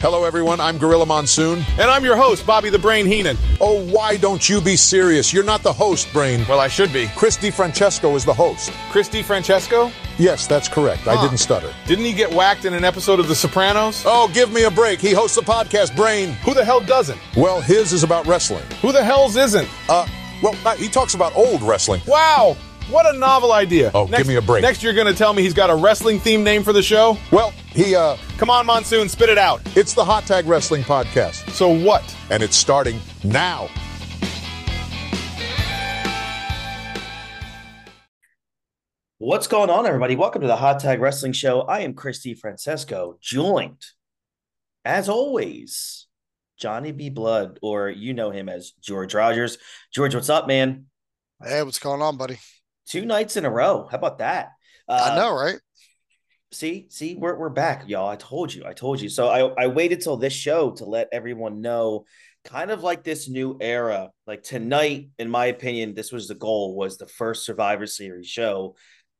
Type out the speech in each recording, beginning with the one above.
Hello, everyone. I'm Gorilla Monsoon. And I'm your host, Bobby the Brain Heenan. Oh, why don't you be serious? You're not the host, Brain. Well, I should be. Christy Francesco is the host. Christy Francesco? Yes, that's correct. Huh. I didn't stutter. Didn't he get whacked in an episode of The Sopranos? Oh, give me a break. He hosts a podcast, Brain. Who the hell doesn't? Well, his is about wrestling. Who the hell's isn't? Uh, well, uh, he talks about old wrestling. Wow. What a novel idea. Oh, next, give me a break. Next, you're going to tell me he's got a wrestling theme name for the show? Well, he, uh. Come on, Monsoon, spit it out. It's the Hot Tag Wrestling Podcast. So what? And it's starting now. What's going on, everybody? Welcome to the Hot Tag Wrestling Show. I am Christy Francesco, joined, as always, Johnny B. Blood, or you know him as George Rogers. George, what's up, man? Hey, what's going on, buddy? Two nights in a row. How about that? Uh, I know, right? See, see, we're we're back, y'all. I told you, I told you. So I I waited till this show to let everyone know, kind of like this new era. Like tonight, in my opinion, this was the goal was the first Survivor Series show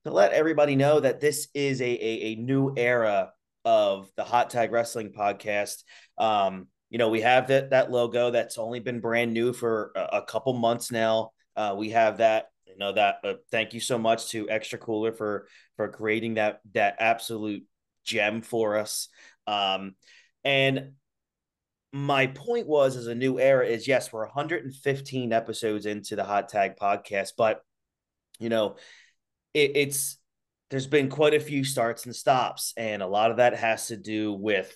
to let everybody know that this is a a, a new era of the Hot Tag Wrestling podcast. Um, you know, we have that that logo that's only been brand new for a, a couple months now. Uh, we have that. Know that. Uh, thank you so much to Extra Cooler for for creating that that absolute gem for us. Um, and my point was, as a new era, is yes, we're 115 episodes into the Hot Tag podcast, but you know, it, it's there's been quite a few starts and stops, and a lot of that has to do with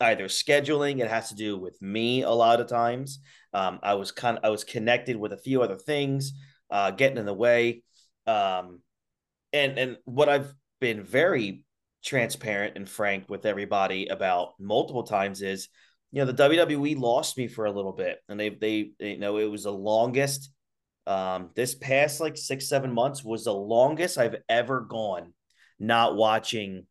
either scheduling. It has to do with me a lot of times. Um, I was kind of I was connected with a few other things, uh, getting in the way. Um, and and what I've been very transparent and frank with everybody about multiple times is, you know, the WWE lost me for a little bit, and they they, they you know it was the longest. Um, this past like six seven months was the longest I've ever gone not watching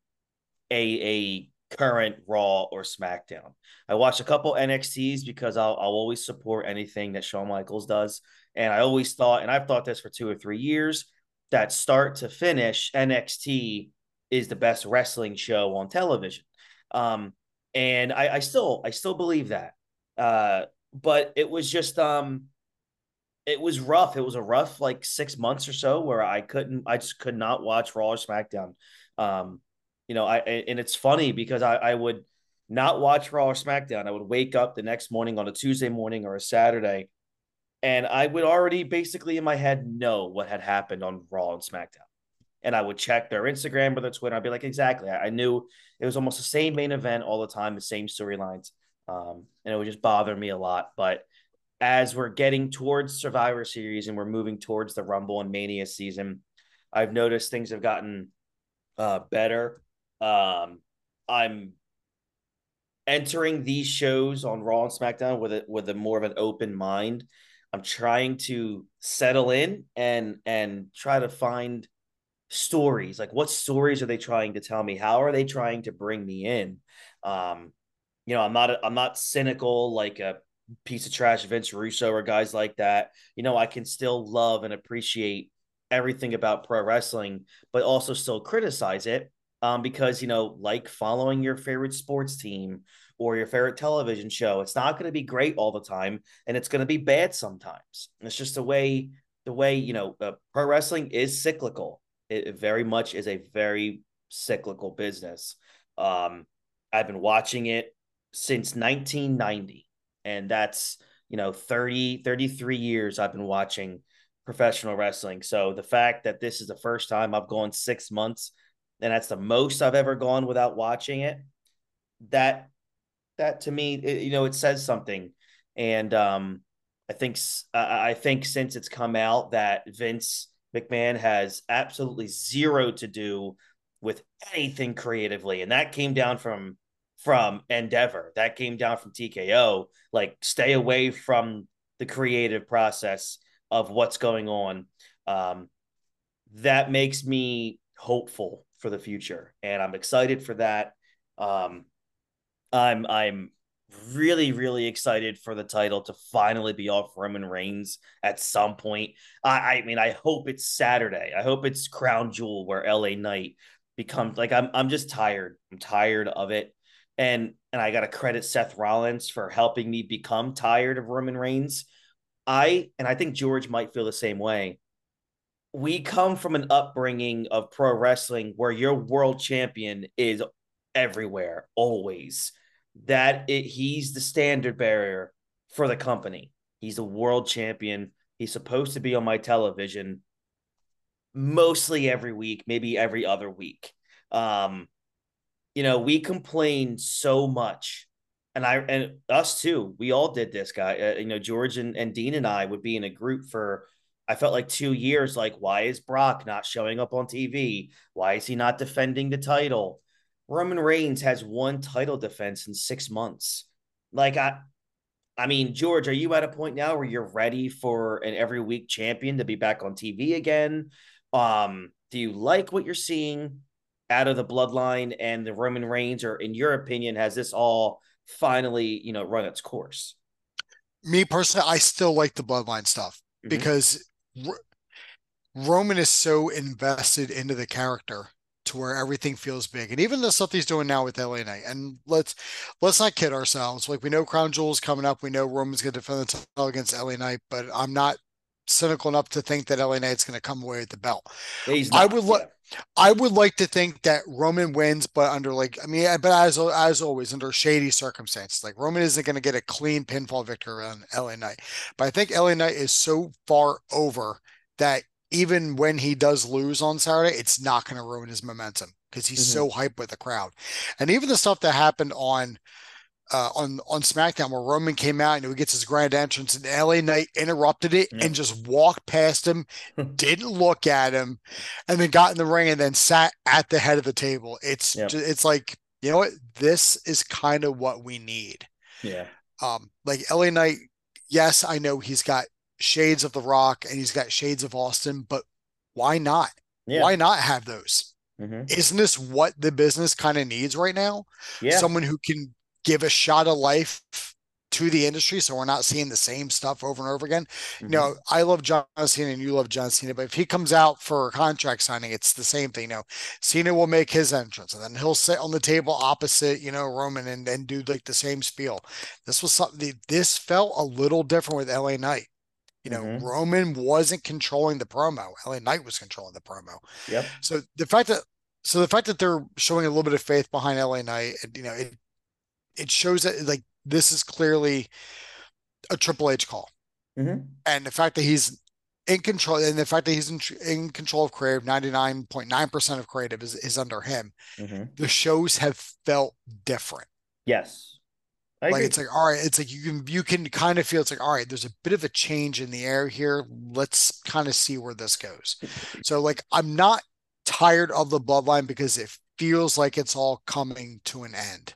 a a current Raw or SmackDown. I watched a couple NXTs because I'll, I'll always support anything that Shawn Michaels does. And I always thought, and I've thought this for two or three years, that start to finish, NXT is the best wrestling show on television. Um, and I, I still, I still believe that. Uh, but it was just, um, it was rough. It was a rough like six months or so where I couldn't, I just could not watch Raw or SmackDown. Um, you know, I and it's funny because I, I would not watch Raw or SmackDown. I would wake up the next morning on a Tuesday morning or a Saturday, and I would already basically in my head know what had happened on Raw and SmackDown. And I would check their Instagram or their Twitter. I'd be like, exactly. I, knew it was almost the same main event all the time, the same storylines. Um, and it would just bother me a lot. But as we're getting towards Survivor Series and we're moving towards the Rumble and Mania season, I've noticed things have gotten uh, better. Um, I'm entering these shows on Raw and SmackDown with a with a more of an open mind. I'm trying to settle in and and try to find stories. Like what stories are they trying to tell me? How are they trying to bring me in? Um, you know, I'm not I'm not cynical like a piece of trash Vince Russo or guys like that. You know, I can still love and appreciate everything about pro wrestling, but also still criticize it um, because you know, like following your favorite sports team or your favorite television show, it's not going to be great all the time, and it's going to be bad sometimes. It's just the way the way you know uh, pro wrestling is cyclical. It, it, very much is a very cyclical business. Um, I've been watching it since 1990, and that's you know 30 33 years I've been watching professional wrestling. So the fact that this is the first time I've gone six months and that's the most I've ever gone without watching it. That that to me, it, you know, it says something. And um, I think I think since it's come out that Vince McMahon has absolutely zero to do with anything creatively, and that came down from from Endeavor. That came down from TKO. Like, stay away from the creative process of what's going on. Um, that makes me hopeful for the future, and I'm excited for that. Um, I'm I'm really really excited for the title to finally be off Roman Reigns at some point. I, I mean, I hope it's Saturday. I hope it's Crown Jewel where LA Knight becomes like I'm I'm just tired. I'm tired of it. and and I got to credit Seth Rollins for helping me become tired of Roman Reigns. I and I think George might feel the same way. We come from an upbringing of pro wrestling where your world champion is everywhere, always. That it, he's the standard bearer for the company. He's a world champion. He's supposed to be on my television mostly every week, maybe every other week. Um, you know, we complain so much, and I and us too. We all did this, guy. Uh, you know, George and, and Dean and I would be in a group for. I felt like two years. Like, why is Brock not showing up on TV? Why is he not defending the title? Roman Reigns has one title defense in six months. Like, I, I mean, George, are you at a point now where you're ready for an every week champion to be back on TV again? Um, do you like what you're seeing out of the bloodline and the Roman Reigns, or in your opinion, has this all finally, you know, run its course? Me personally, I still like the bloodline stuff mm-hmm. because Roman is so invested into the character to where everything feels big. And even the stuff he's doing now with LA Knight. And let's let's not kid ourselves. Like we know Crown Jewel's coming up. We know Roman's gonna defend the title against LA Knight, but I'm not cynical enough to think that LA Knight's going to come away with the belt. I would like, I would like to think that Roman wins, but under like, I mean, but as as always, under shady circumstances, like Roman isn't going to get a clean pinfall victory on LA Knight. But I think LA Knight is so far over that even when he does lose on Saturday, it's not going to ruin his momentum because he's mm-hmm. so hyped with the crowd. And even the stuff that happened on uh, on on SmackDown where Roman came out and he gets his grand entrance and LA Knight interrupted it yeah. and just walked past him, didn't look at him, and then got in the ring and then sat at the head of the table. It's yeah. just, it's like you know what this is kind of what we need. Yeah. Um, like LA Knight, yes, I know he's got shades of The Rock and he's got shades of Austin, but why not? Yeah. Why not have those? Mm-hmm. Isn't this what the business kind of needs right now? Yeah. Someone who can give a shot of life to the industry so we're not seeing the same stuff over and over again. Mm-hmm. You know, I love John Cena and you love John Cena, but if he comes out for a contract signing, it's the same thing. You know, Cena will make his entrance and then he'll sit on the table opposite, you know, Roman and, and do like the same spiel. This was something this felt a little different with LA Knight. You know, mm-hmm. Roman wasn't controlling the promo. LA Knight was controlling the promo. Yep. So the fact that so the fact that they're showing a little bit of faith behind LA Knight, you know, it it shows that like this is clearly a Triple H call, mm-hmm. and the fact that he's in control, and the fact that he's in, in control of creative, ninety nine point nine percent of creative is, is under him. Mm-hmm. The shows have felt different. Yes, like it's like all right, it's like you can you can kind of feel it's like all right, there's a bit of a change in the air here. Let's kind of see where this goes. so like I'm not tired of the bloodline because it feels like it's all coming to an end.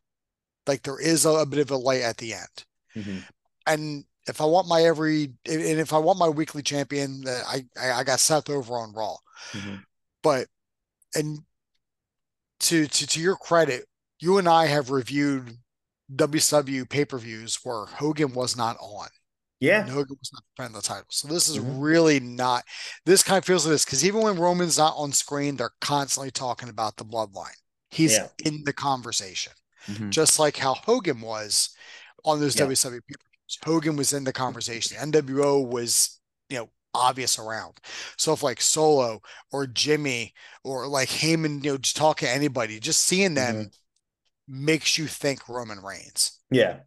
Like there is a, a bit of a light at the end. Mm-hmm. And if I want my every and if I want my weekly champion, I I, I got Seth over on Raw. Mm-hmm. But and to to to your credit, you and I have reviewed WCW pay per views where Hogan was not on. Yeah, and Hogan was not defending the title. So this is mm-hmm. really not. This kind of feels like this because even when Roman's not on screen, they're constantly talking about the bloodline. He's yeah. in the conversation mm-hmm. just like how Hogan was on those yeah. WCW. Pay per views. Hogan was in the conversation. NWO was, you know, obvious around. So if like Solo or Jimmy or like Heyman, you know, just talking to anybody, just seeing them mm-hmm. Makes you think Roman Reigns. Yeah.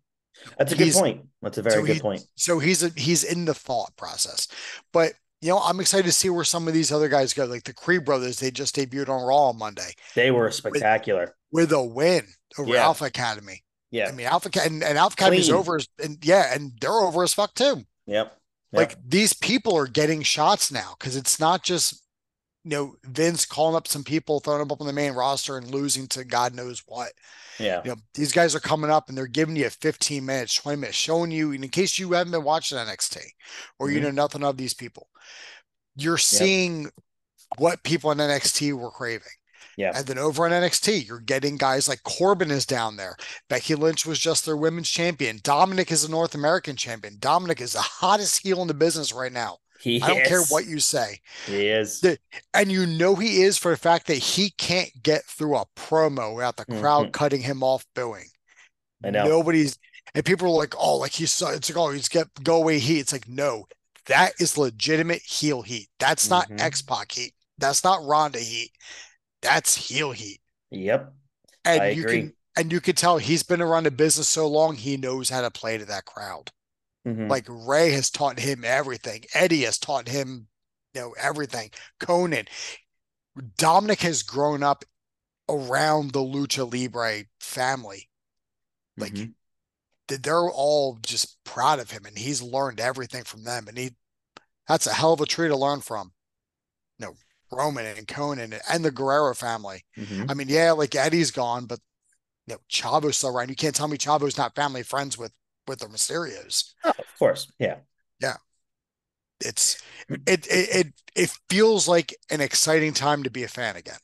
That's a good point. That's a very so good he, point. So he's a, he's in the thought process. But you know, I'm excited to see where some of these other guys go. Like the Creed brothers, they just debuted on Raw on Monday. They were spectacular with, with a win over yeah. Alpha Academy. Yeah, I mean Alpha and, and Alpha Academy is over, and yeah, and they're over as fuck too. Yep. yep. Like these people are getting shots now because it's not just you know Vince calling up some people, throwing them up on the main roster and losing to God knows what. Yeah. You know, these guys are coming up and they're giving you 15 minutes, 20 minutes, showing you, in case you haven't been watching NXT or mm-hmm. you know nothing of these people, you're seeing yep. what people in NXT were craving. Yeah. And then over on NXT, you're getting guys like Corbin is down there. Becky Lynch was just their women's champion. Dominic is a North American champion. Dominic is the hottest heel in the business right now. He I don't care what you say. He is. and you know he is for the fact that he can't get through a promo without the crowd mm-hmm. cutting him off booing. I know. Nobody's and people are like, oh, like he's it's like, oh, he's got go away heat. It's like, no, that is legitimate heel heat. That's not Mhm. X Pac heat. That's not Ronda heat. That's heel heat. Yep. And I you agree. can and you can tell he's been around the business so long, he knows how to play to that crowd. Mhm. Like Ray has taught him everything. Eddie has taught him, you know, everything. Konnan, Dominic has grown up around the Lucha Libre family. Like Mhm. they're all just proud of him, and he's learned everything from them. And he, that's a hell of a tree to learn from. You know, Roman and Konnan and the Guerrero family. Mhm. I mean, yeah, like Eddie's gone, but you know, Chavo's still around. You can't tell me Chavo's not family friends with with the Mysterios. Oh, of course. Yeah. Yeah. It's it, it it it feels like an exciting time to be a fan again.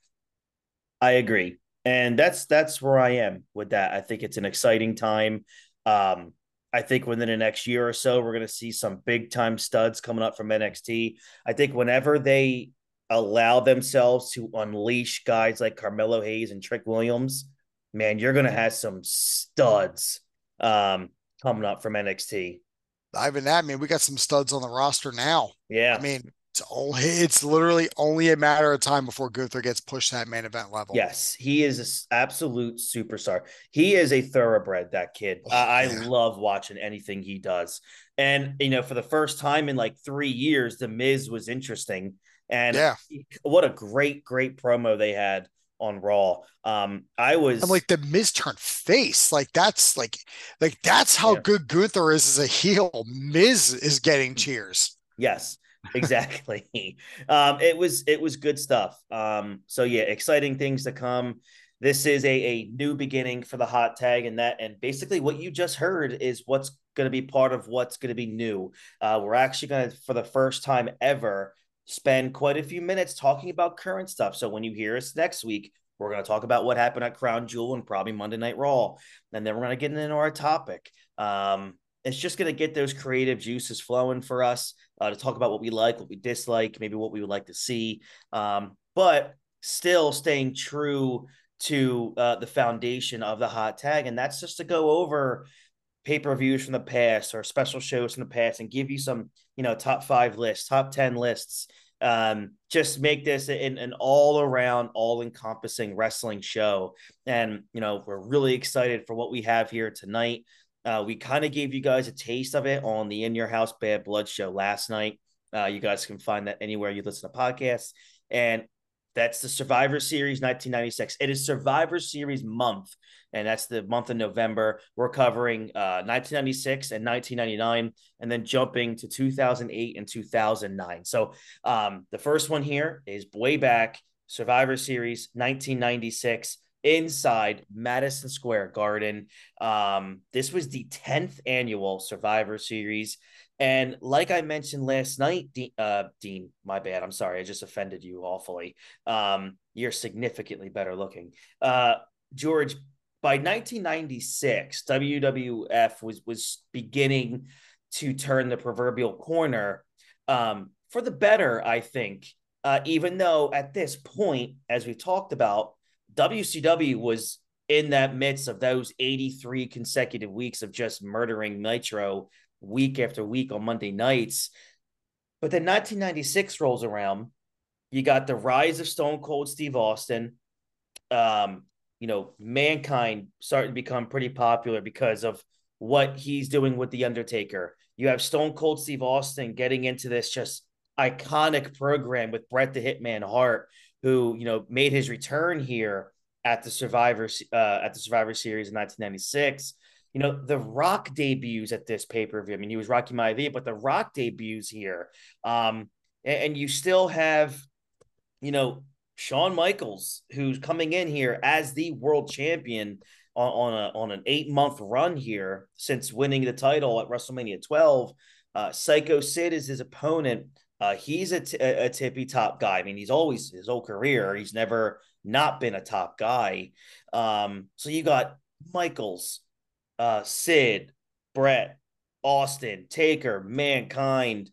I agree. And that's that's where I am with that. I think it's an exciting time. Um, I think within the next year or so, we're going to see some big time studs coming up from NXT. I think whenever they allow themselves to unleash guys like Carmelo Hayes and Trick Williams, man, you're going to have some studs um, coming up from NXT. Even that, I mean, we got some studs on the roster now. Yeah. I mean, it's only it's literally only a matter of time before Gunther gets pushed to that main event level. Yes, he is an absolute superstar. He is a thoroughbred, that kid. Oh, I, I love watching anything he does. And, you know, for the first time in like three years, The Miz was interesting. And Yeah. what a great, great promo they had on Raw. Um, I was I'm like the Miz turned face. Like that's like like that's how Yeah. good Gunther is as a heel. Miz is getting cheers. Yes, exactly. um, it was it was good stuff. Um, so yeah, exciting things to come. This is a, a new beginning for the hot tag and that and basically what you just heard is what's going to be part of what's going to be new. Uh, we're actually going to for the first time ever spend quite a few minutes talking about current stuff. So when you hear us next week, we're going to talk about what happened at Crown Jewel and probably Monday Night Raw, and then we're going to get into our topic. Um, it's just going to get those creative juices flowing for us uh, to talk about what we like, what we dislike, maybe what we would like to see, um, but still staying true to uh, the foundation of the hot tag. And that's just to go over pay per views from the past or special shows from the past and give you some, you know, top five lists, top 10 lists. Um, just make this an, an all around, all encompassing wrestling show. And, you know, we're really excited for what we have here tonight. Uh, we kind of gave you guys a taste of it on the In Your House Bad Blood show last night. Uh, you guys can find that anywhere you listen to podcasts. And that's the Survivor Series 1996. It is Survivor Series month, and that's the month of November. We're covering uh, 1996 and 1999, and then jumping to 2008 and 2009. So um, the first one here is way back Survivor Series 1996 inside Madison Square Garden. Um, this was the 10th annual Survivor Series. And like I mentioned last night, Dean, uh, Dean, my bad. I'm sorry. I just offended you awfully. Um, you're significantly better looking. Uh, George, by 1996, WWF was was beginning to turn the proverbial corner um, for the better, I think. Uh, even though at this point, as we've talked about, WCW was in that midst of those 83 consecutive weeks of just murdering Nitro week after week on Monday nights. But then 1996 rolls around. You got the rise of Stone Cold Steve Austin. Um, you know, mankind starting to become pretty popular because of what he's doing with The Undertaker. You have Stone Cold Steve Austin getting into this just iconic program with Bret the Hitman Hart, who, you know, made his return here at the Survivor uh, at the Survivor Series in 1996 you know, the Rock debuts at this pay per view. I mean, he was Rocky Maivia, but the Rock debuts here. Um, and, and, you still have, you know, Shawn Michaels, who's coming in here as the world champion on, on, a, on an eight month run here since winning the title at WrestleMania 12. Uh, Psycho Sid is his opponent. Uh, he's a, t- a tippy top guy. I mean, he's always his whole career, he's never not been a top guy. Um, so you got Michaels, uh, Sid, Bret, Austin, Taker, Mankind.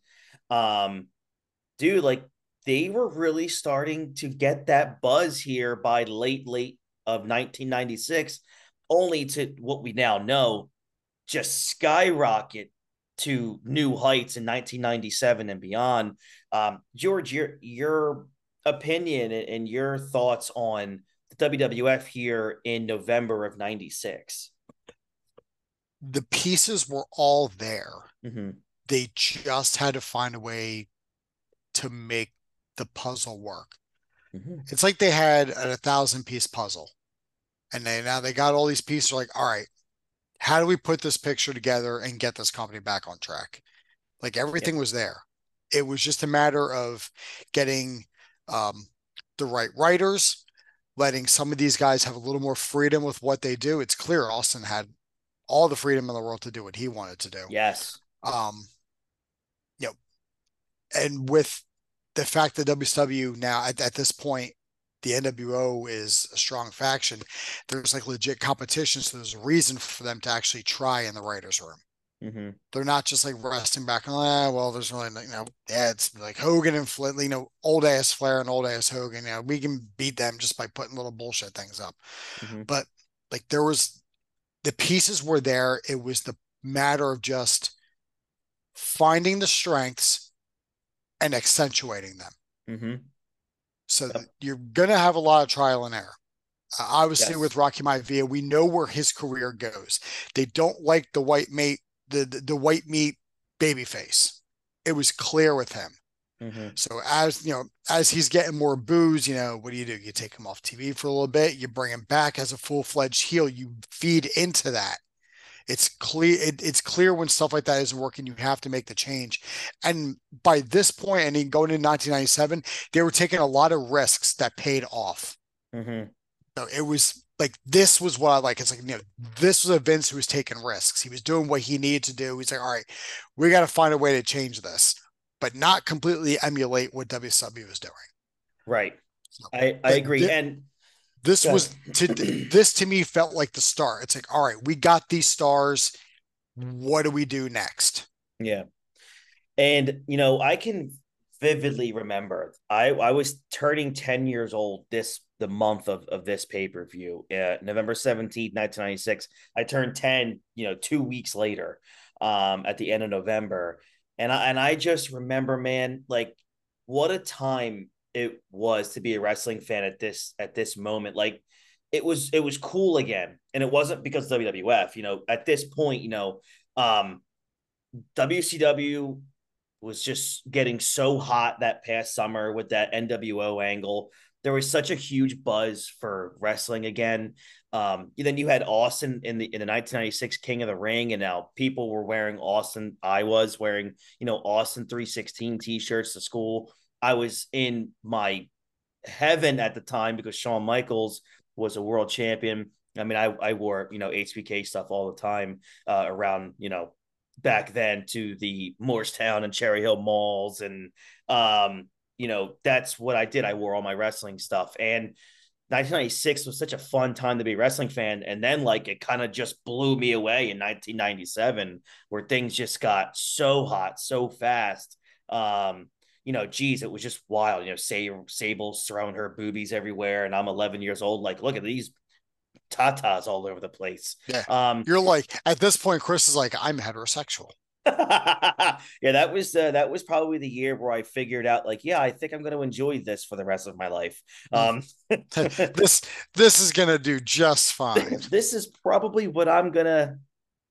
Um, dude, like they were really starting to get that buzz here by late, late of 1996. only to what we now know just skyrocket to new heights in 1997 and beyond. Um, George, your your opinion and your thoughts on the WWF here in November of 96? The pieces were all there. Mm-hmm. They just had to find a way to make the puzzle work. Mm-hmm. It's like they had a, thousand piece puzzle. And they now they got all these pieces like, all right, how do we put this picture together and get this company back on track? Like everything yeah. was there. It was just a matter of getting um, the right writers, letting some of these guys have a little more freedom with what they do. It's clear Austin had all the freedom in the world to do what he wanted to do. Yes. Um, you know, and with the fact that WCW now at, at this point, the NWO is a strong faction. There's like legit competition, so there's a reason for them to actually try in the writers' room. Mm-hmm. They're not just like resting back on, ah, well, there's really, you know, yeah, it's like Hogan and Flint, you know, old ass Flair and old ass Hogan. You know, we can beat them just by putting little bullshit things up. Mm-hmm. But like there was, the pieces were there. It was the matter of just finding the strengths and accentuating them. Mm-hmm. So yep. you're going to have a lot of trial and error. Uh, obviously, yes. with Rocky Maivia, we know where his career goes. They don't like the white mate, the, the, the white meat baby face. It was clear with him. Mm-hmm. So as you know, as he's getting more booze, you know, what do you do? You take him off TV for a little bit, you bring him back as a full fledged heel, you feed into that. It's clear. It, it's clear when stuff like that isn't working, you have to make the change. And by this point, and going into 1997, they were taking a lot of risks that paid off. Mm-hmm. So it was like this was what I like. It's like you know, this was a Vince who was taking risks. He was doing what he needed to do. He's like, all right, we got to find a way to change this, but not completely emulate what WCW was doing. Right. So, I I agree. and this yeah. was to this to me felt like the start. It's like, all right, we got these stars. What do we do next? Yeah. And you know, I can vividly remember I I was turning 10 years old this the month of, of this pay-per-view, uh, November 17th, 1996. I turned 10, you know, two weeks later, um, at the end of November. And I and I just remember, man, like what a time it was to be a wrestling fan at this at this moment. Like it was it was cool again, and it wasn't because WWF. You know, at this point, you know, um, WCW was just getting so hot that past summer with that NWO angle. There was such a huge buzz for wrestling again. Um, then you had Austin in the in the 1996 King of the Ring, and now people were wearing Austin. I was wearing, you know, Austin 316 t-shirts to school. I was in my heaven at the time because Shawn Michaels was a world champion. I mean, I, I wore, you know, HBK stuff all the time uh, around, you know, back then to the Morristown and Cherry Hill malls. And, um, you know, that's what I did. I wore all my wrestling stuff. And 1996 was such a fun time to be a wrestling fan. And then, like, it kind of just blew me away in 1997, where things just got so hot so fast. Um, you know, geez, it was just wild. You know, say Sable's throwing her boobies everywhere, and I'm 11 years old. Like, look at these tatas all over the place. Yeah. Um, you're like at this point, Chris is like, I'm heterosexual. yeah, that was uh, that was probably the year where I figured out, like, yeah, I think I'm going to enjoy this for the rest of my life. Um, this this is going to do just fine. this is probably what I'm gonna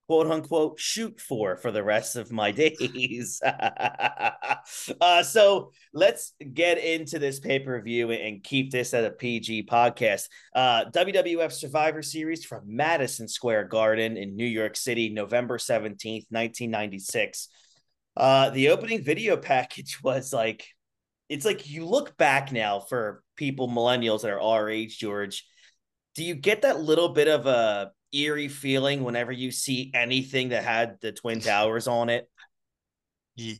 quote unquote shoot for for the rest of my days. uh, so let's get into this pay per view and keep this at a PG podcast. Uh, WWF Survivor Series from Madison Square Garden in New York City, November 17th, 1996. Uh, the opening video package was like, it's like you look back now for people, millennials that are our age, George. Do you get that little bit of a eerie feeling whenever you see anything that had the twin towers on it.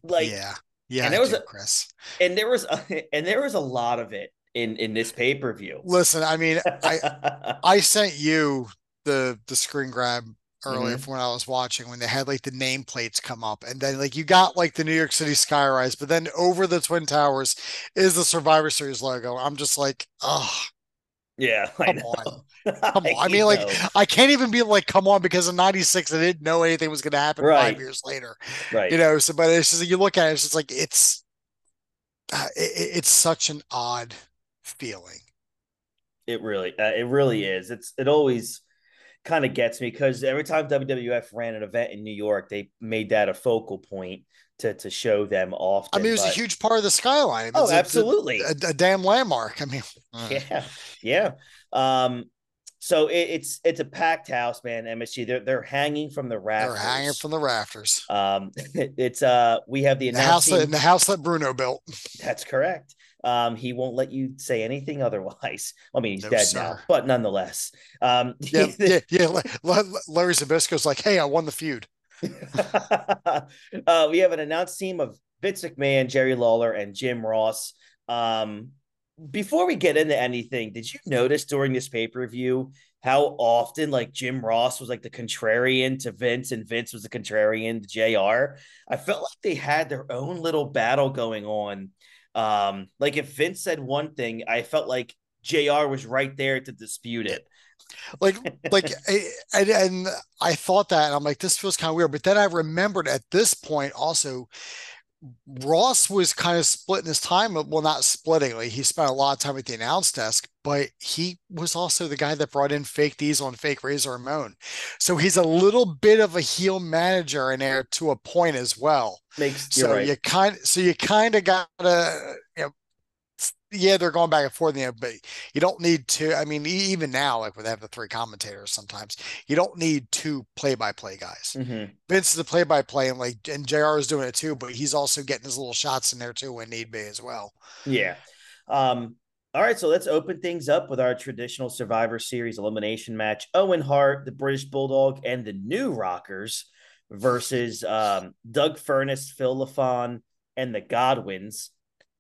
Like yeah, yeah. And there was do, a, Chris, and there was a, and there was a lot of it in in this pay per view. Listen, I mean, I I sent you the the screen grab earlier mm-hmm. when I was watching when they had like the nameplates come up, and then like you got like the New York City skyrise, but then over the twin towers is the Survivor Series logo. I'm just like, oh, Yeah, I Come on. Come on. I mean, like, know. I can't even be like, come on, because in 96, I didn't know anything was going to happen Right. five years later. right. You know, so, but it's just, you look at it, it's just like, it's, uh, it, it's such an odd feeling. It really, uh, it really is. It's it always kind of gets me because every time WWF ran an event in New York, they made that a focal point to to show them often. I mean, it was a huge part of the skyline. It Oh, a- absolutely. A, a damn landmark. I mean, uh, Yeah, yeah. Um, so it, it's it's a packed house, man. MSG, they're they're hanging from the rafters. they're hanging from the rafters. Um, it's uh, we have the The house, that, the house that Bruno built. That's correct. Um, he won't let you say anything otherwise. I mean, he's No, dead sir. now, but nonetheless, um, Yeah, yeah, yeah. La- La- Larry Zbyszko's like, hey, I won the feud. uh, we have an announced team of Vince McMahon, Jerry Lawler, and Jim Ross. Um, before we get into anything, did you notice during this pay per view how often like Jim Ross was like the contrarian to Vince and Vince was the contrarian to JR? I felt like they had their own little battle going on. Um, like if Vince said one thing, I felt like JR was right there to dispute it. Like, like, I- and, and I thought that, and I'm like, this feels kind of weird. But then I remembered at this point also, Ross was kind of splitting his time. Well, not splitting. Like he spent a lot of time at the announce desk, but he was also the guy that brought in fake Diesel and fake Razor Ramon. So he's a little bit of a heel manager in there to a point as well. Makes So right. you kind so you kind of gotta you know yeah they're going back and forth you know, but you don't need to I mean even now like with have the three commentators sometimes you don't need two play-by-play guys. Mhm. Vince is a play-by-play and like and JR is doing it too but he's also getting his little shots in there too when need be as well. Yeah. Um, all right, so let's open things up with our traditional Survivor Series elimination match. Owen Hart, the British Bulldog, and the New Rockers versus um, Doug Furnace, Phil LaFon, and the Godwins.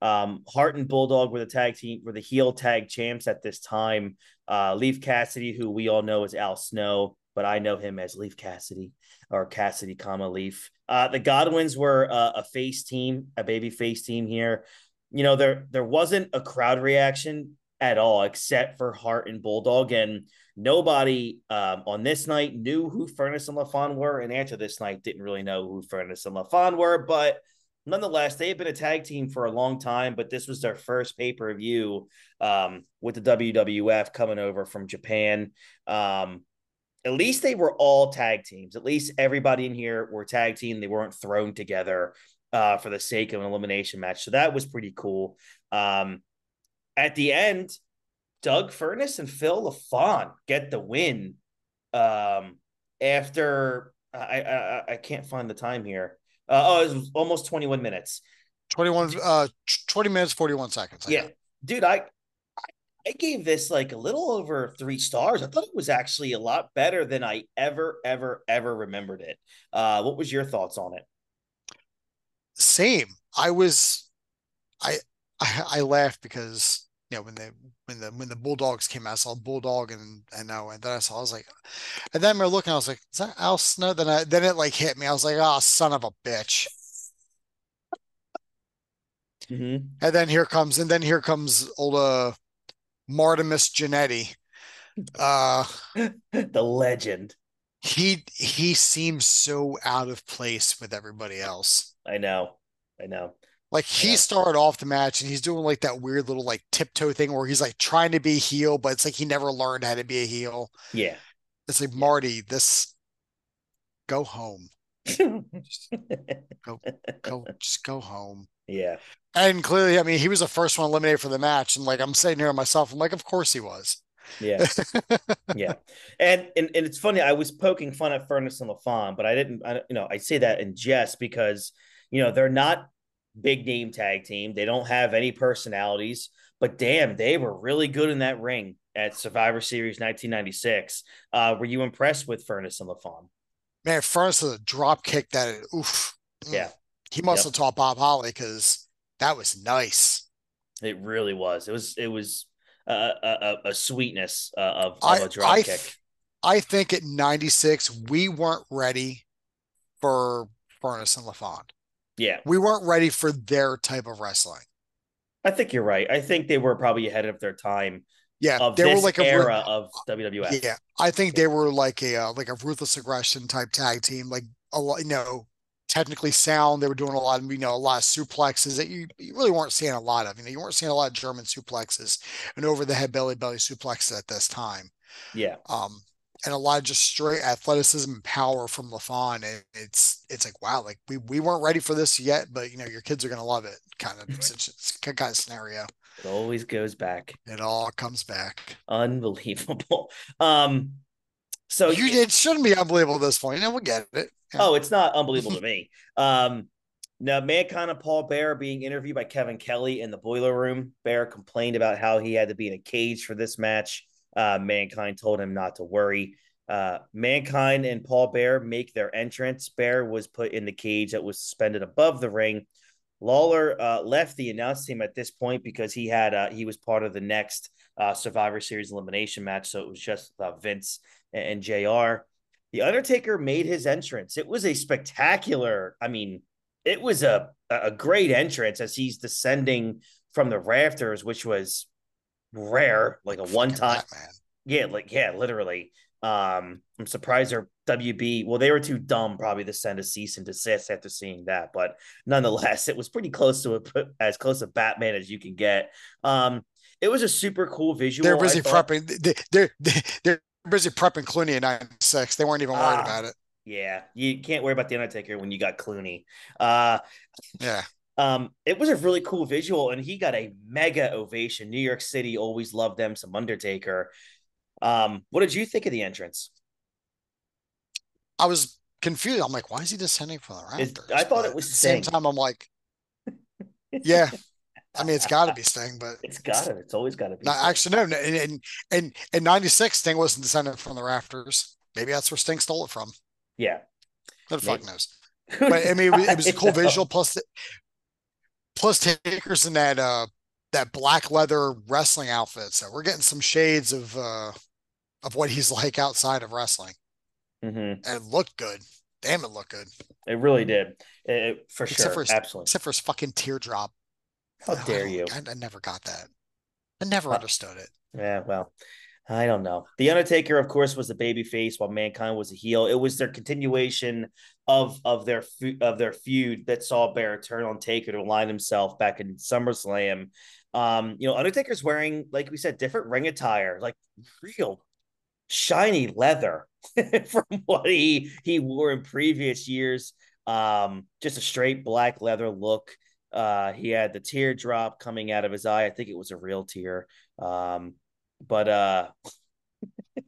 Um, Hart and Bulldog were the tag team, were the heel tag champs at this time. Uh, Leif Cassidy, who we all know as Al Snow, but I know him as Leif Cassidy or Cassidy, comma Leif. Uh, the Godwins were uh, a face team, a baby face team here you know there there wasn't a crowd reaction at all except for Hart and Bulldog and nobody um, on this night knew who Furnace and LaFon were and after this night didn't really know who Furnace and LaFon were but nonetheless they had been a tag team for a long time but this was their first pay-per-view um, with the WWF coming over from Japan um, at least they were all tag teams at least everybody in here were tag team they weren't thrown together uh, for the sake of an elimination match. So that was pretty cool. Um, at the end, Doug Furnace and Phil LaFon get the win. Um, after I, I I can't find the time here. Uh, oh, it was almost 21 minutes. 21 uh 20 minutes 41 seconds. I Yeah, got. dude, I I gave this like a little over three stars. I thought it was actually a lot better than I ever, ever, ever remembered it. Uh, what was your thoughts on it? Same. I was I I, I laughed because you know when they when the when the Bulldogs came out, I saw Bulldog and and no, and then I saw I was like, and then remember looking, I was like, is that Al Snow? Then I then it like hit me. I was like, oh, son of a bitch. Mm-hmm. And then here comes and then here comes old uh Martimus Jannetty. Uh the legend. he he seems so out of place with everybody else. I know. I know. Like he Yeah. started off the match and he's doing like that weird little like tiptoe thing where he's like trying to be heel, but it's like he never learned how to be a heel. Yeah. It's like Marty, this go home. Go go just go home. yeah. And clearly, I mean, he was the first one eliminated for the match. And like I'm sitting here myself, I'm like, of course he was. Yeah. yeah. And, and and it's funny, I was poking fun at Furnace and LaFon, but I didn't I, you know, I say that in jest because you know they're not big name tag team. They don't have any personalities, but damn, they were really good in that ring at Survivor Series 1996. Uh, were you impressed with Furnace and LaFon? Man, Furnace is a drop kick that oof. Mm. Yeah. He must Yep. have taught Bob Holly because that was nice. It really was. It was it was a a, a- sweetness uh, of, of I a drop I, kick. I think at 96 we weren't ready for Furnace and LaFon. Yeah, We weren't ready for their type of wrestling. I think you're right. I think they were probably ahead of their time Yeah, of they this were like a era of WWF. Yeah, I think they were like a uh, like a ruthless aggression type tag team, like a lot, you know, technically sound. They were doing a lot of you know a lot of suplexes that you, you really weren't seeing a lot of. You know, you weren't seeing a lot of German suplexes and over the head belly belly suplexes at this time. Yeah. Um, and a lot of just straight athleticism and power from LaFon. And it's it's like wow, like we we weren't ready for this yet, but you know your kids are gonna love it, kind of kind of scenario. It always goes back. It all comes back. Unbelievable. Um, so you it shouldn't be unbelievable at this point. And we'll get it. Yeah. Oh, it's not unbelievable to me. Um, now, Mankind and Paul Bearer being interviewed by Kevin Kelly in the boiler room. Bearer complained about how he had to be in a cage for this match. Uh, Mankind told him not to worry. Uh, Mankind and Paul Bearer make their entrance. Bearer was put in the cage that was suspended above the ring. Lawler uh, left the announce team at this point because he had uh, he was part of the next uh, Survivor Series elimination match, so it was just uh, Vince and, and JR The Undertaker made his entrance. It was a spectacular. I mean, it was a a great entrance as he's descending from the rafters, which was rare, like a one time. Yeah, like yeah, literally. Um, I'm surprised their WB. Well, they were too dumb probably to send a cease and desist after seeing that, but nonetheless, it was pretty close to a, as close to Batman as you can get. Um, it was a super cool visual. They're busy prepping. They, they're they're busy prepping Clooney in '96. They weren't even worried uh, about it. Yeah, you can't worry about the Undertaker when you got Clooney. Uh, yeah. Um, it was a really cool visual, and he got a mega ovation. New York City always loved them some Undertaker. Um, what did you think of the entrance? I was confused. I'm like, why is he descending from the rafters? I thought it was at the same time. I'm like, yeah. I mean, it's got to be Sting, but it's got to. It's always got to be. Not, actually, no. In in in '96, Sting wasn't descending from the rafters. Maybe that's where Sting stole it from. Yeah. Who the fuck knows? But I mean, it was, it was a cool visual. Plus, plus Taker's in that uh that black leather wrestling outfit. So we're getting some shades of uh of what he's like outside of wrestling. Mm-hmm. And it looked good. Damn, it looked good. It really did. It, for except sure. For his, Absolutely. Except for his fucking teardrop. How dare you? I, I, never got that. I never understood it. Yeah, well, I don't know. The Undertaker, of course, was the baby face, while Mankind was a heel. It was their continuation of of their of their feud that saw Bearer turn on Taker to align himself back in SummerSlam. Um, you know, Undertaker's wearing, like we said, different ring attire, like real shiny leather from what he he wore in previous years. Um, just a straight black leather look. Uh, he had the teardrop coming out of his eye. I think it was a real tear. Um, but uh,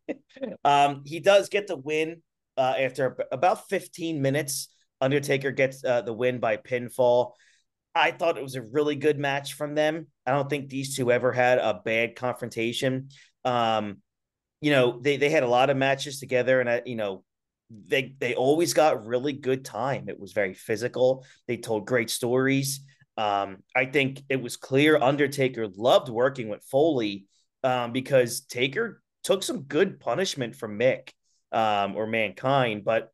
um, he does get the win uh, after about 15 minutes. Undertaker gets uh, the win by pinfall. I thought it was a really good match from them. I don't think these two ever had a bad confrontation. Um, you know, they they had a lot of matches together, and I, you know, they they always got really good time. It was very physical. They told great stories. Um, I think it was clear Undertaker loved working with Foley um, because Taker took some good punishment from Mick um, or Mankind, but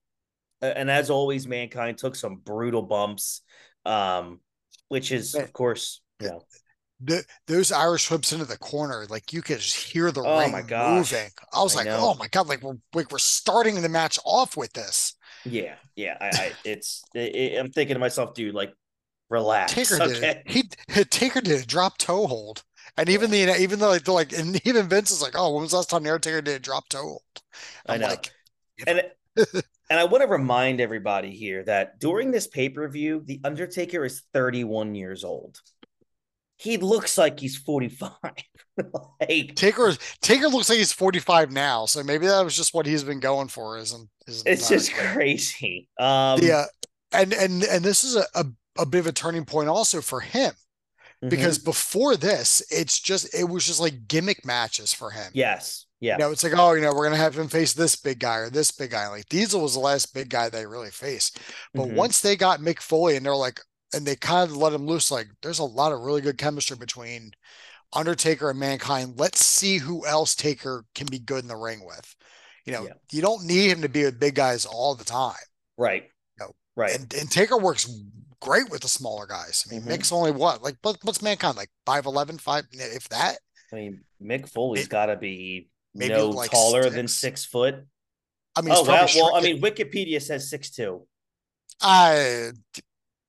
and as always, Mankind took some brutal bumps, um, which is of course you know the, those Irish whips into the corner, like you could just hear the oh ring my moving. I was I like, know. oh my god, like we're like we're starting the match off with this. Yeah, yeah. I, I it's it, I'm thinking to myself, dude, like relax. Taker okay? did he Taker did a drop toe hold. And even the even though like, like and even Vince is like, oh, when was the last time the Undertaker did a drop toe i know. Like, and and I want to remind everybody here that during this pay per view, the Undertaker is 31 years old he looks like he's 45. like Taker Taker looks like he's 45 now. So maybe that was just what he's been going for, isn't is it's just crazy. Um yeah. And and and this is a, a, a bit of a turning point also for him. Mm-hmm. Because before this, it's just it was just like gimmick matches for him. Yes. Yeah. You know, it's like, oh, you know, we're gonna have him face this big guy or this big guy. Like Diesel was the last big guy they really faced. But mm-hmm. once they got Mick Foley and they're like, and they kind of let him loose. Like there's a lot of really good chemistry between Undertaker and Mankind. Let's see who else Taker can be good in the ring with. You know, yeah. you don't need him to be with big guys all the time. Right. You know, right. And, and Taker works great with the smaller guys. I mean, mm-hmm. Mick's only what? Like, what, what's Mankind? Like 5'11, 5, if that? I mean, Mick Foley's got to be maybe no like taller than six. six foot. I mean, Oh well, well, I mean, Wikipedia says six two. I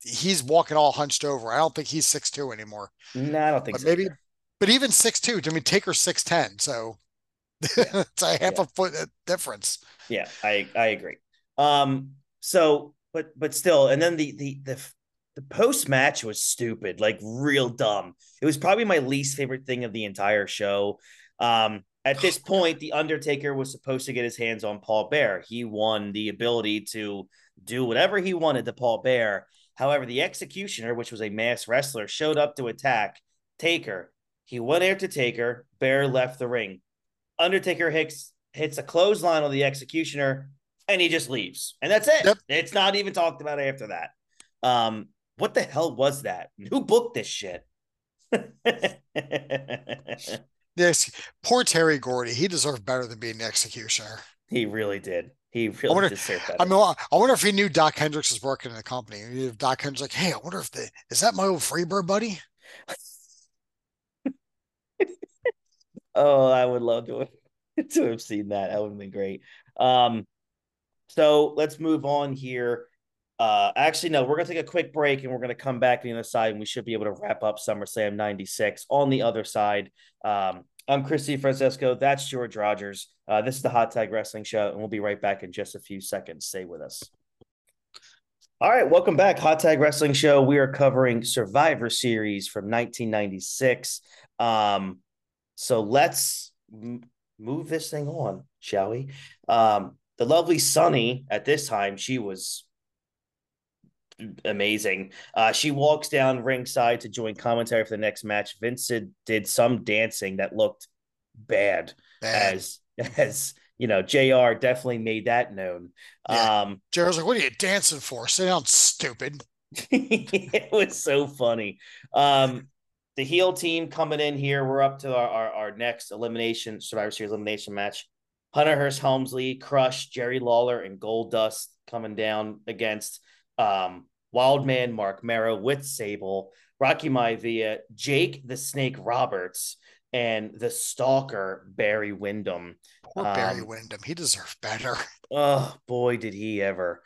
he's walking all hunched over. I don't think he's six two anymore. No, I don't think But so. maybe, either. but even six two. I mean, Taker's six ten, so it's a half Yeah. a foot uh, difference. Yeah, I I agree. Um, so but but still, and then the the the the post match was stupid, like real dumb. It was probably my least favorite thing of the entire show. Um, at this point, the Undertaker was supposed to get his hands on Paul Bearer. He won the ability to do whatever he wanted to Paul Bearer. However, the Executioner, which was a mass wrestler, showed up to attack Taker. He went after Taker. Bearer left the ring. Undertaker hits hits a clothesline on the Executioner, and he just leaves, and that's it. Yep. It's not even talked about after that. Um, what the hell was that? Who booked this shit? this poor Terry Gordy. He deserved better than being the executioner. he really did. He really wonder- deserved better. I mean, I I wonder if he knew Dok Hendrix was working in the company. If Dok Hendrix like, hey, I wonder if the is that my old Freebird buddy? Oh, I would love to have, to have seen that. That would have been great. Um, so let's move on here. Uh, actually, no, we're gonna take a quick break and we're gonna come back to the other side, and we should be able to wrap up SummerSlam '96 on the other side. Um, I'm Christy Francesco. That's George Rogers. Uh, this is the Hot Tag Wrestling Show, and we'll be right back in just a few seconds. Stay with us. All right, welcome back, Hot Tag Wrestling Show. We are covering Survivor Series from 1996. Um, so let's m- move this thing on, shall we? Um, the lovely Sunny at this time, she was amazing. Uh, she walks down ringside to join commentary for the next match. Vincent did some dancing that looked bad, And as as you know, JR definitely made that known. Yeah. Um, Jared's like, what are you dancing for? Sit down, stupid. it was so funny. Um, the heel team coming in here. We're up to our, our, our next elimination, Survivor Series elimination match. Hunter Hearst Helmsley, Crush, Jerry Lawler, and Goldust coming down against um, Wildman Marc Mero with Sable, Rocky Maivia, Jake the Snake Roberts, and the Stalker Barry Windham. Poor Barry Um, Windham. He deserved better. Oh boy, did he ever!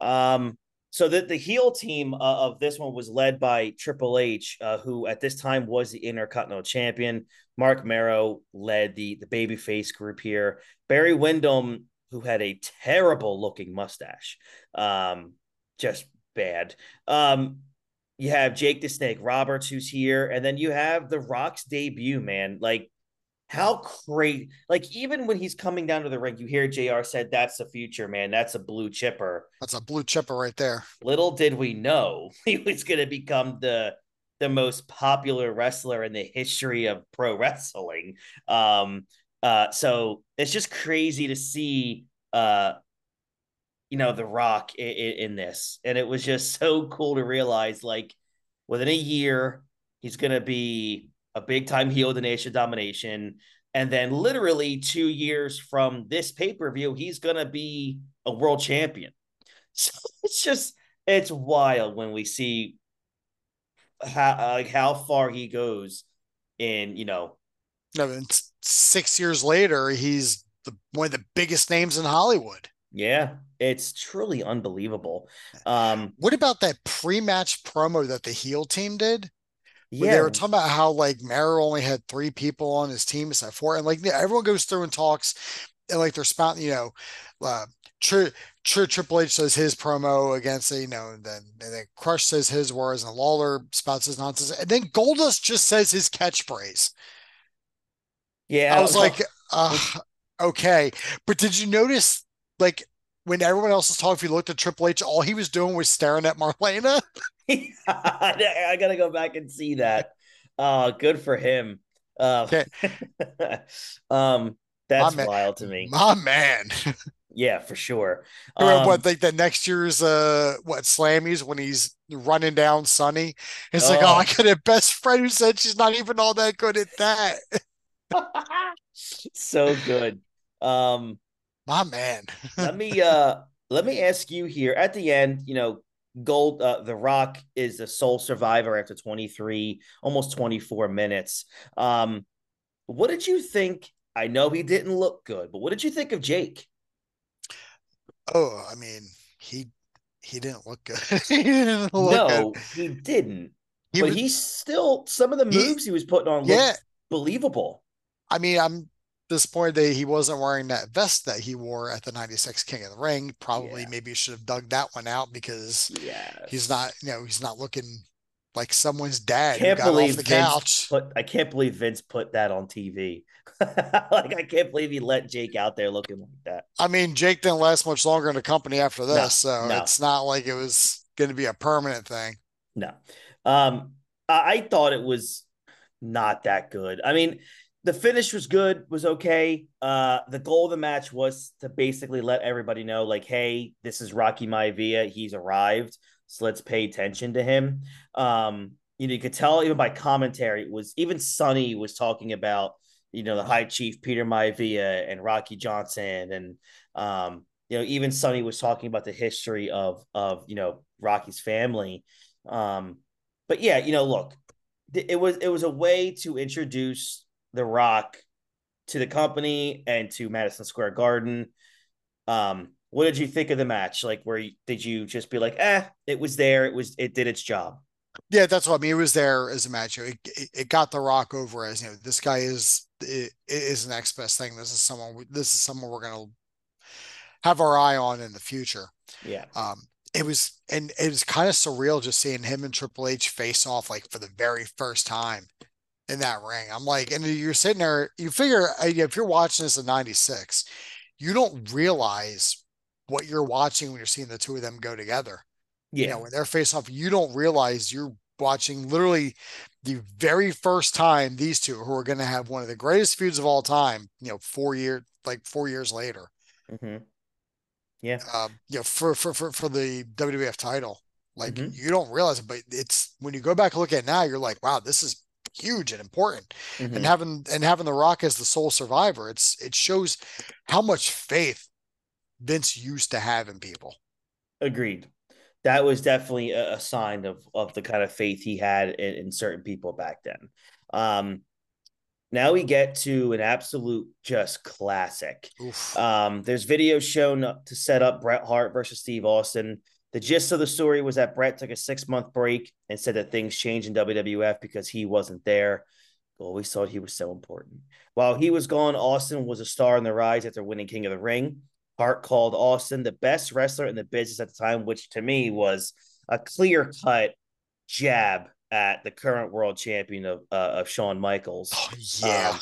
Um, so the the heel team uh, of this one was led by Triple H, uh, who at this time was the Intercontinental Champion. Marc Mero led the the babyface group here. Barry Windham, who had a terrible looking mustache, um, just bad. Um, you have Jake the Snake Roberts, who's here, and then you have The Rock's debut. Man, like how great like even when he's coming down to the ring you hear JR said that's the future man that's a blue chipper That's a blue chipper right there. little did we know he was going to become the the most popular wrestler in the history of pro wrestling um uh so it's just crazy to see uh you know the rock in, in this. And it was just so cool to realize like within a year he's going to be a big time heel the nation domination. And then literally two years from this pay-per-view he's going to be a world champion. So it's just it's wild when we see how like how far he goes in you know. No, six years later, he's the one of the biggest names in Hollywood. Yeah it's truly unbelievable um What about that pre-match promo that the heel team did? Yeah they were talking about how like Mero only had three people on his team instead of four, and like everyone goes through and talks, and like they're spouting, you know, uh, Tri- Tri- Triple H says his promo against you know, and then and then Crush says his words, and Lawler spouts his nonsense, and then Goldust just says his catchphrase. yeah I was like, uh, okay, but did you notice like? When everyone else was talking, if you looked at Triple H, all he was doing was staring at Marlena. I gotta go back and see that. Uh good for him. Uh, um, that's My man- wild to me. My man. Yeah, for sure. Um, what like the next year's uh what Slammies when he's running down Sunny. It's like, oh, Oh. I got a best friend who said she's not even all that good at that. so good. Um, My man. let me uh let me ask you here at the end, you know, Gold uh, the Rock is the sole survivor after 23, almost 24 minutes. Um What did you think? I know he didn't look good, but what did you think of Jake? Oh, I mean, he he didn't look good. he didn't look no, good. he didn't. He but was- he's still some of the He- moves he, was putting on looked yeah. believable. I mean, I'm disappointed that he wasn't wearing that vest that he wore at the 96 King of the Ring. Probably Yeah. maybe should have dug that one out because Yeah. he's not, you know, he's not looking like someone's dad can't who got believe off the Vince couch. put I can't believe Vince put that on TV. like I can't believe he let Jake out there looking like that. I mean, Jake didn't last much longer in the company after this, so no. it's not like it was going to be a permanent thing. No. Um I, I thought it was not that good. I mean, the finish was good, was okay. Uh the goal of the match was to basically let everybody know, like, hey, this is Rocky Maivia. He's arrived. So let's pay attention to him. Um, you know, you could tell even by commentary, was even Sunny was talking about, you know, the high chief Peter Maivia and Rocky Johnson. And um, you know, even Sunny was talking about the history of of you know Rocky's family. Um, but yeah, you know, look, it was it was a way to introduce the Rock to the company and to Madison Square Garden. Um, what did you think of the match? Like, where you, did you just be like, eh, it was there, it was it did its job? Yeah, that's what I mean. It was there as a match. It, it, it got the Rock over as you know, this guy is it, it is the next best thing. This is someone. This is someone we're gonna have our eye on in the future. Yeah, Um, it was and it was kind of surreal just seeing him and Triple H face off like for the very first time in that ring. I'm like, and you're sitting there, you figure uh, if you're watching this in '96, you don't realize what you're watching when you're seeing the two of them go together. yeah, You know, when they're face off, you don't realize you're watching literally the very first time these two who are going to have one of the greatest feuds of all time, you know, four year like four years later hmm yeah, um, you know, for for for for the WWF title. Like Mhm. you don't realize it, but it's when you go back and look at it now, you're like, wow, this is huge and important. Mhm. And having and having The Rock as the sole survivor, it's it shows how much faith Vince used to have in people. agreed. That was definitely a, a sign of of the kind of faith he had in, in certain people back then. Um, now we get to an absolute just classic. Um, there's videos shown to set up Bret Hart versus Steve Austin. The gist of the story was that Bret took a six month break and said that things changed in WWF because he wasn't there. Always thought he was so important. While he was gone, Austin was a star in the rise after winning King of the Ring. Hart called Austin the best wrestler in the business at the time, which to me was a clear cut jab at the current world champion of uh, of Shawn Michaels. Oh, yeah.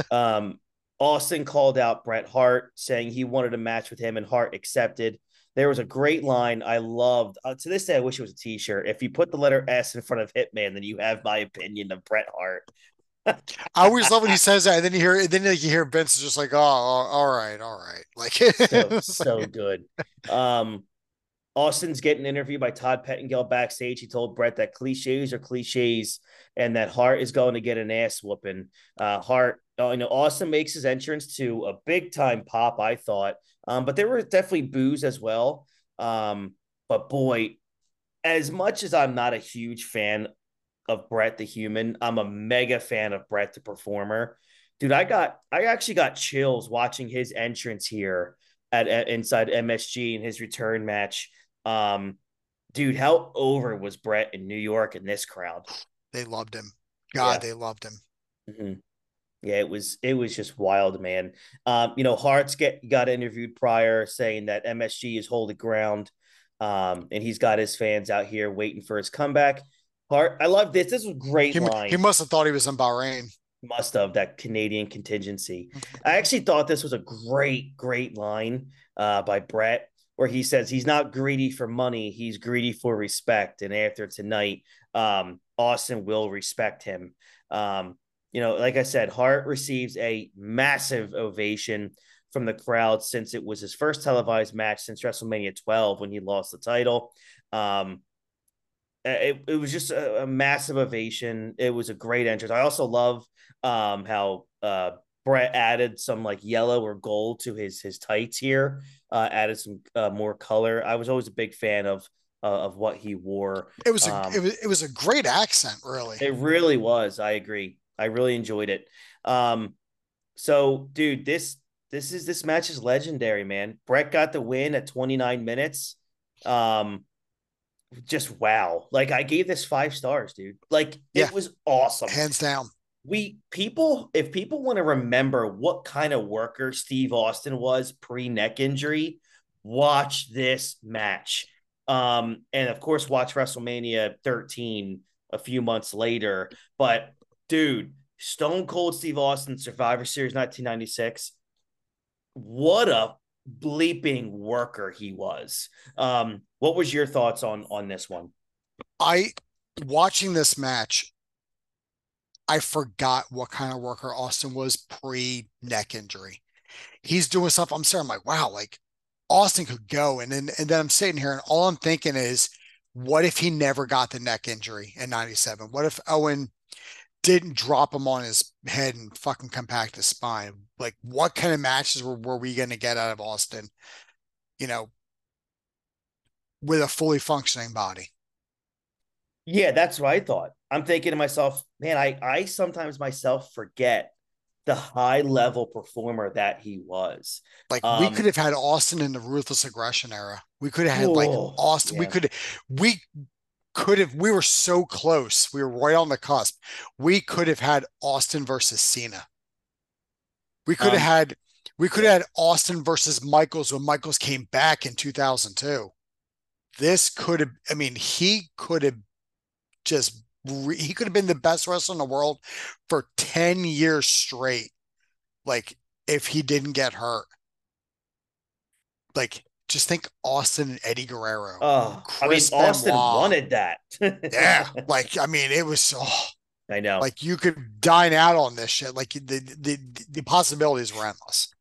Um, Austin called out Bret Hart, saying he wanted a match with him, and Hart accepted. There was a great line I loved. Uh, to this day, I wish it was a T-shirt. If you put the letter S in front of Hitman, then you have my opinion of Bret Hart. I always love when he says that, and then you hear then like, you hear Vince is just like, oh, all right, all right. Like So so good. Um, Austin's getting interviewed by Todd Pettengill backstage. He told Bret that cliches are cliches, and that Hart is going to get an ass whooping. Uh, Hart, you know, Austin makes his entrance to a big time pop. I thought, um, but there were definitely boos as well. Um, but boy, as much as I'm not a huge fan of Bret the human, I'm a mega fan of Bret the performer. Dude, I got I actually got chills watching his entrance here at, at inside MSG in his return match. Um, dude, how over was Bret in New York in this crowd? they loved him. God, Yeah. they loved him. Mhm. Yeah, it was it was just wild, man. Um, you know, Hart's get got interviewed prior saying that MSG is holding ground, um, and he's got his fans out here waiting for his comeback. Hart, I love this. This was great He, line. he must have thought he was in Bahrain. must have that Canadian contingency. I actually thought this was a great, great line uh, by Bret, where he says he's not greedy for money, he's greedy for respect. And after tonight, um, Austin will respect him. Um, you know, like I said, Hart receives a massive ovation from the crowd since it was his first televised match since WrestleMania 12 when he lost the title. Um, it, it was just a, a massive ovation. It was a great entrance. I also love um, how uh, Bret added some like yellow or gold to his his tights here. Uh, added some uh, more color. I was always a big fan of uh, of what he wore. It was a Um, it was it was a great accent, really. It really was. I agree. I really enjoyed it. Um, so dude, this this is this match is legendary, man. Bret got the win at 29 minutes. Um, just wow. Like I gave this five stars, dude. Like Yeah. it was awesome. Hands down. we people if people want to remember what kind of worker Steve Austin was pre neck injury, watch this match. Um, and of course, watch WrestleMania 13 a few months later. But dude, Stone Cold Steve Austin Survivor Series 1996. What a bleeping worker he was. Um, what was your thoughts on on this one? I watching this match, I forgot what kind of worker Austin was pre neck injury. He's doing stuff. I'm saying, I'm like, wow, like Austin could go. And then and then I'm sitting here and all I'm thinking is, what if he never got the neck injury in 97? What if Owen didn't drop him on his head and fucking compact his spine? Like, what kind of matches were, were we going to get out of Austin? You know, with a fully functioning body. Yeah, that's what I thought. I'm thinking to myself, man, I I sometimes myself forget the high level performer that he was. Like we Um, could have had Austin in the ruthless aggression era. We could have had like Oh, Austin. We could we could have we were so close. We were right on the cusp. We could have had Austin versus Cena. We could have Um, had we could have had Austin versus Michaels when Michaels came back in 2002. This could have I mean he could have just he could have been the best wrestler in the world for 10 years straight. Like if he didn't get hurt. Like just think Austin and Eddie Guerrero. Oh, I mean, Austin Benoit. wanted that. yeah. Like I mean it was oh, I know. like you could dine out on this shit. Like the the the possibilities were endless.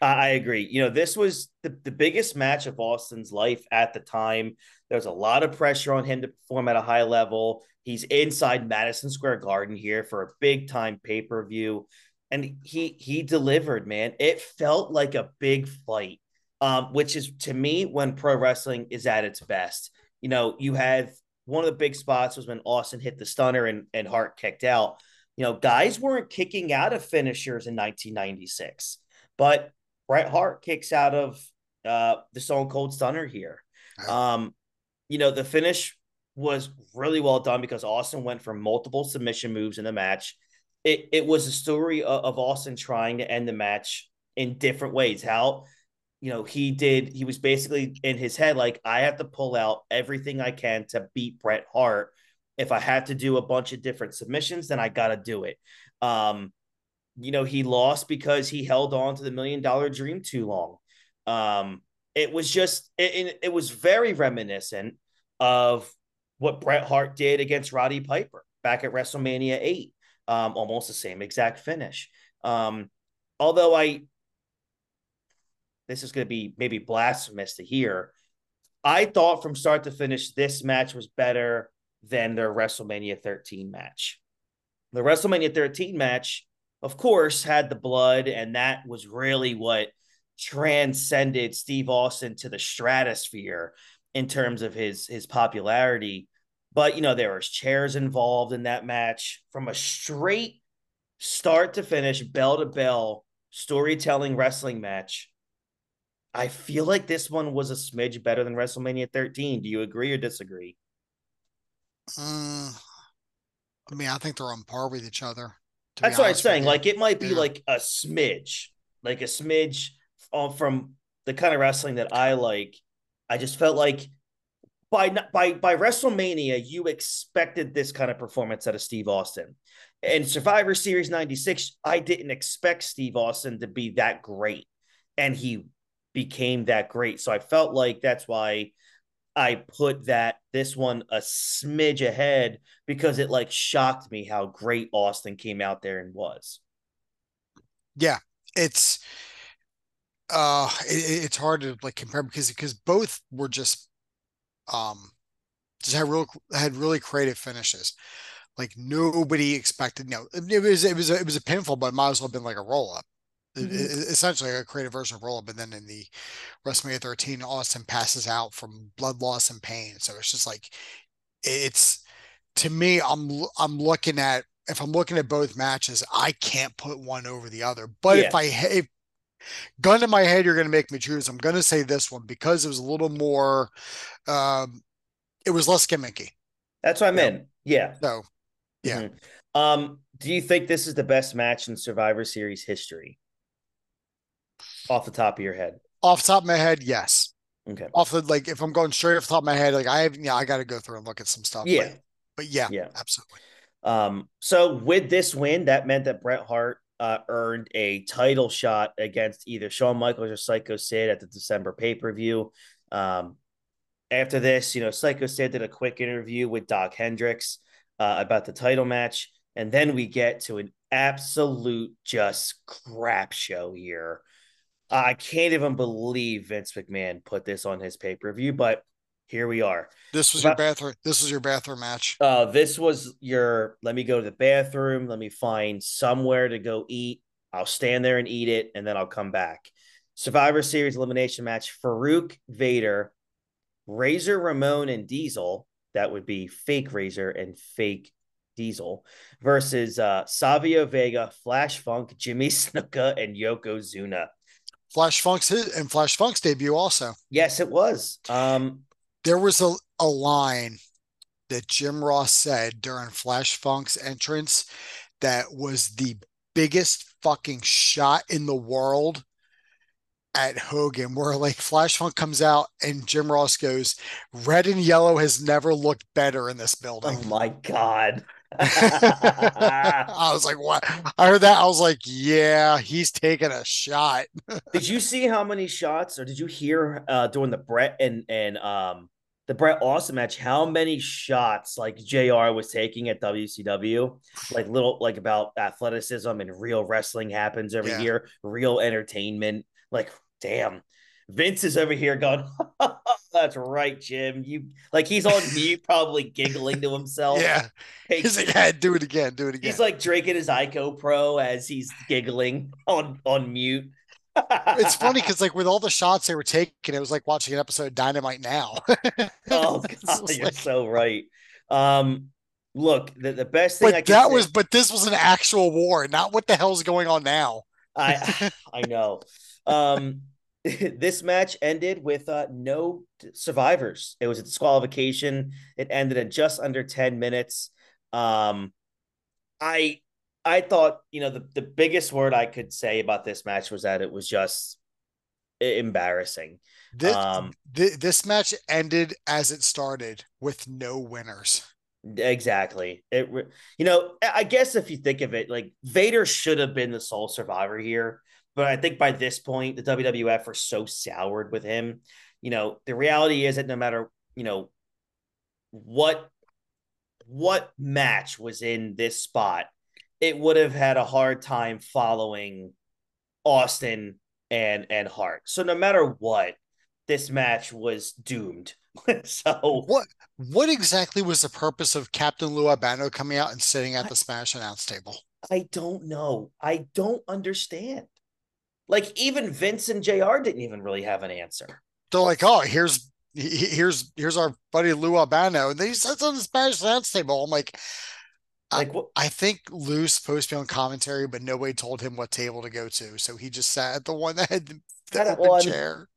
I I agree. You know, this was the, the biggest match of Austin's life at the time. There was a lot of pressure on him to perform at a high level. He's inside Madison Square Garden here for a big time pay per view, and he he delivered. Man, it felt like a big fight, um, which is to me when pro wrestling is at its best. You know, you had one of the big spots was when Austin hit the stunner and and Hart kicked out. You know, guys weren't kicking out of finishers in 1996, but Bret Hart kicks out of uh, the Stone Cold Stunner here. Um, you know, the finish was really well done because Austin went for multiple submission moves in the match. It it was a story of, of Austin trying to end the match in different ways. How you know he did he was basically in his head like I have to pull out everything I can to beat Bret Hart. If I have to do a bunch of different submissions, then I got to do it. Um, you know, he lost because he held on to the million dollar dream too long. Um, it was just, it, it, was very reminiscent of what Bret Hart did against Roddy Piper back at WrestleMania 8. Um, almost the same exact finish. Um, although I, this is going to be maybe blasphemous to hear. I thought from start to finish, this match was better than their WrestleMania 13 match. The WrestleMania 13 match, of course, had the blood, and that was really what transcended Steve Austin to the stratosphere in terms of his his popularity. But you know, there was chairs involved in that match from a straight start to finish, bell to bell storytelling wrestling match. I feel like this one was a smidge better than WrestleMania 13. Do you agree or disagree? Mm, I mean, I think they're on par with each other. That's what I'm saying. Like it might be Yeah. like a smidge, like a smidge uh, from the kind of wrestling that I like. I just felt like by by by WrestleMania, you expected this kind of performance out of Steve Austin. And Survivor Series 96, I didn't expect Steve Austin to be that great. And he became that great. So I felt like that's why I put that this one a smidge ahead because it like shocked me how great Austin came out there and was. yeah, it's uh, it, it's hard to like compare because because both were just um just had real had really creative finishes. Like nobody expected. You know, it was it was a, it was a pinfall, but it might as well have been like a roll up. Mhm. Essentially a creative version of roll up, and then in the WrestleMania 13, Austin passes out from blood loss and pain. So it's just like it's to me, I'm I'm looking at if I'm looking at both matches, I can't put one over the other. But if I if gun to my head, you're going to make me choose. I'm going to say this one because it was a little more, um, it was less gimmicky. That's what I Yeah. meant. Yeah. So Yeah. Mhm. Um, do you think this is the best match in Survivor Series history? Off the top of your head. off the top of my head, yes. Okay. Off the like, if I'm going straight off the top of my head, like I have, yeah, I got to go through and look at some stuff. but- Yeah. but, yeah, Yeah. absolutely. Um, so with this win, that meant that Bret Hart uh, earned a title shot against either Shawn Michaels or Psycho Sid at the December pay per view. Um, after this, you know, Psycho Sid did a quick interview with Dok Hendrix uh, about the title match, and then we get to an absolute just crap show here. I can't even believe Vince McMahon put this on his pay per view, but here we are. This was your bathroom. This was your bathroom match. Uh, this was your let me go to the bathroom, let me find somewhere to go eat. I'll stand there and eat it, and then I'll come back. Survivor Series elimination match: Faarooq Vader, Razor Ramon, and Diesel. That would be fake Razor and fake Diesel versus uh, Savio Vega, Flash Funk, Jimmy Snuka, and Yokozuna. Flash Funk's his, and Flash Funk's debut also. Yes, it was. Um, There was a, a line that Jim Ross said during Flash Funk's entrance that was the biggest fucking shot in the world at Hogan, where like Flash Funk comes out and Jim Ross goes, Red and yellow has never looked better in this building. oh my god. I was like, what? I heard that. I was like, yeah, he's taking a shot. did you see how many shots, or did you hear uh during the Bret and and um the Bret Austin match how many shots like JR was taking at WCW? Like little like about athleticism and real wrestling happens every Yeah. year, real entertainment. Like, damn. Vince is over here going, That's right, Jim. You like he's on mute, probably giggling to himself. Yeah. Hey, He's like, yeah, do it again, do it again. He's like drinking his Ico Pro as he's giggling on on mute. it's funny because like with all the shots they were taking, it was like watching an episode of Dynamite now. oh god, you're like- so right. Um, look, the, the best thing but that say- was but this was an actual war, not what the hell's going on now. I I know. Um, this match ended with uh, no survivors. It was a disqualification. It ended in just under 10 minutes. Um, I I thought, you know, the, the biggest word I could say about this match was that it was just embarrassing. This, Um, thi- this match ended as it started with no winners. Exactly. It, you know, I guess if you think of it, like Vader should have been the sole survivor here, but I think by this point, the WWF are so soured with him. You know, the reality is that no matter you know what what match was in this spot, it would have had a hard time following Austin and and Hart. So no matter what, this match was doomed. so What what exactly was the purpose of Captain Lou Albano coming out and sitting at the Spanish announce table? I don't know. I don't understand. Like even Vince and JR didn't even really have an answer. They're like, oh, here's he- he- here's here's our buddy Lou Albano, and they sits on the Spanish announce table. I'm like, I- Like what I think Lou's supposed to be on commentary, but nobody told him what table to go to, so he just sat at the one that had the, open well, chair.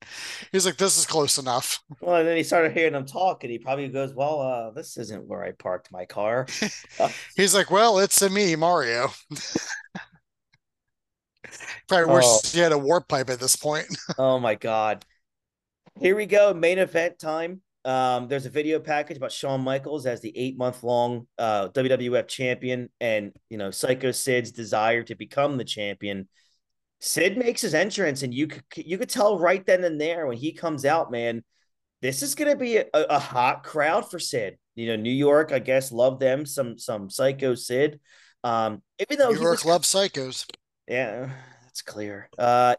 He's like, this is close enough. well, and then he started hearing them talk, and he probably goes, Well, uh, this isn't where I parked my car. He's like, well, it's a me, Mario. Probably Oh. wish he had a warp pipe at this point. oh my god. Here we go, main event time. Um, there's a video package about Shawn Michaels as the eight month long uh, WWF champion, and you know Psycho Sid's desire to become the champion. Sid makes his entrance, and you could you could tell right then and there when he comes out, man, this is gonna be a, a hot crowd for Sid. You know, New York, I guess, love them some some Psycho Sid. Um, even though New he York was loves psychos. Yeah, that's clear. Uh,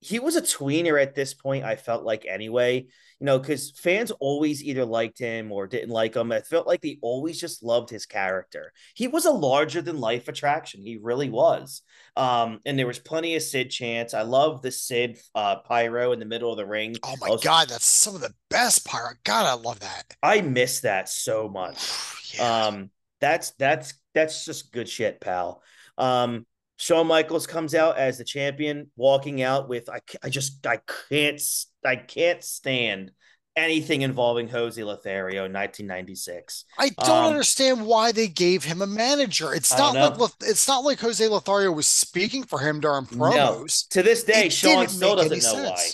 he was a tweener at this point. I felt like anyway, you know, because fans always either liked him or didn't like him. I felt like they always just loved his character. He was a larger than life attraction. He really was. Um, and there was plenty of Sid chants. I love the Sid uh pyro in the middle of the ring. Oh my God, that's some of the best pyro. God, I love that. I miss that so much. Yeah. Um, that's that's that's just good shit, pal. Um, Shawn Michaels comes out as the champion, walking out with I, I just I can't I can't stand anything involving Jose Lothario in 1996. I don't Um, understand why they gave him a manager. It's not like it's not like Jose Lothario was speaking for him during promos. To this day, It Shawn still doesn't know why.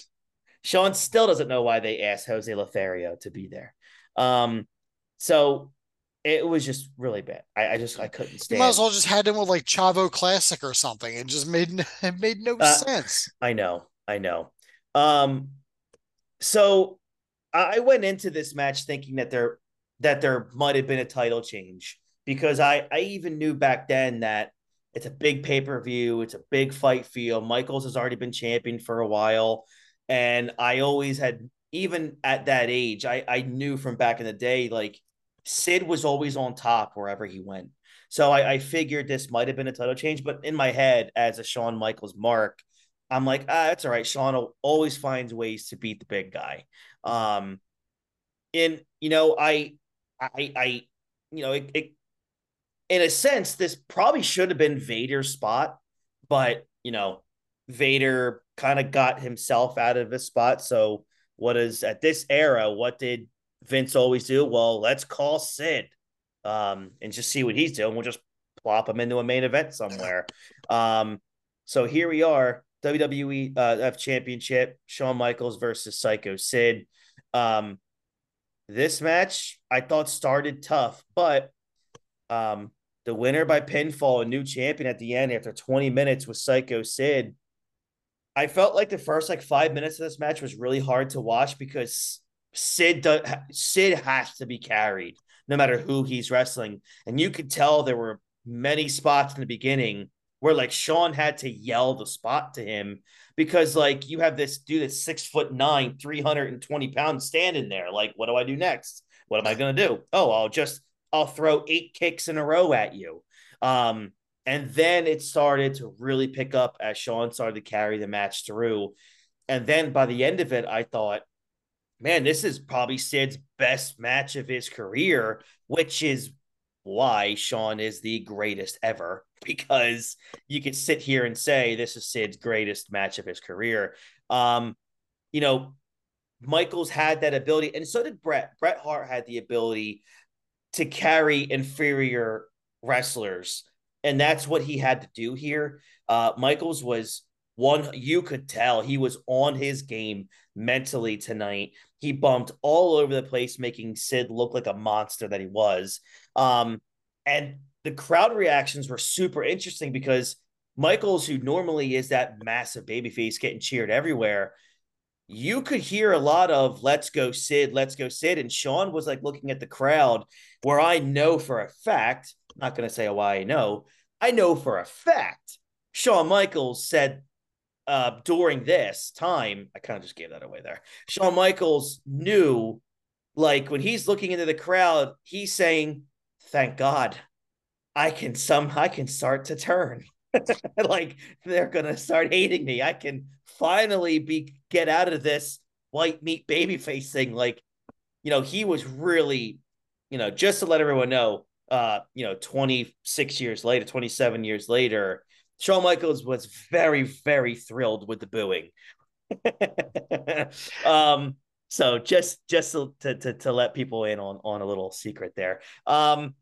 Shawn still doesn't know why they asked Jose Lothario to be there. Um, so it was just really bad. I, I just I couldn't stand. You might as well just had him with like Chavo Classic or something. It just made it made no Uh, sense. I know, I know. Um, so I I went into this match thinking that there that there might have been a title change because I I even knew back then that it's a big pay per view, it's a big fight feel. Michaels has already been champion for a while, and I always had even at that age, I I knew from back in the day like Sid was always on top wherever he went. So I, I figured this might have been a title change, but in my head, as a Shawn Michaels mark, I'm like, ah, that's all right. Shawn will always finds ways to beat the big guy. Um, and you know, I, I, I, you know, it, it in a sense, this probably should have been Vader's spot, but you know, Vader kind of got himself out of his spot. So, what is at this era? What did Vince always do? Well, let's call Sid, um, and just see what he's doing. We'll just plop him into a main event somewhere. Um, so here we are, WWE uh, F Championship, Shawn Michaels versus Psycho Sid. Um, this match I thought started tough, but um, the winner by pinfall, a new champion at the end after 20 minutes was Psycho Sid. I felt like the first like five minutes of this match was really hard to watch because Sid does, Sid has to be carried no matter who he's wrestling, and you could tell there were many spots in the beginning where like Shawn had to yell the spot to him because like you have this dude that's six foot nine, 320 pounds standing there. Like, what do I do next? What am I gonna do? Oh, I'll just I'll throw eight kicks in a row at you. Um, and then it started to really pick up as Shawn started to carry the match through. And then by the end of it, I thought, man, this is probably Sid's best match of his career, which is why Shawn is the greatest ever because you could sit here and say this is Sid's greatest match of his career. Um, you know, Michaels had that ability, and so did Bret. Bret Hart had the ability to carry inferior wrestlers, and that's what he had to do here. Uh, Michaels was one, you could tell he was on his game mentally tonight. He bumped all over the place, making Sid look like a monster that he was. Um, and the crowd reactions were super interesting because Michaels, who normally is that massive babyface getting cheered everywhere, you could hear a lot of let's go Sid, let's go Sid. And Shawn was like looking at the crowd where I know for a fact, I'm not going to say why I know, I know for a fact, Shawn Michaels said uh, during this time, I kind of just gave that away there. Shawn Michaels knew, like, when he's looking into the crowd, he's saying, Thank God, I can some I can start to turn. like they're gonna start hating me. I can finally be get out of this white meat baby face thing. Like, you know, he was really, you know, just to let everyone know, uh, you know, 26 years later, 27 years later, Shawn Michaels was very, very thrilled with the booing. um, so just just to, to to let people in on on a little secret there. Um,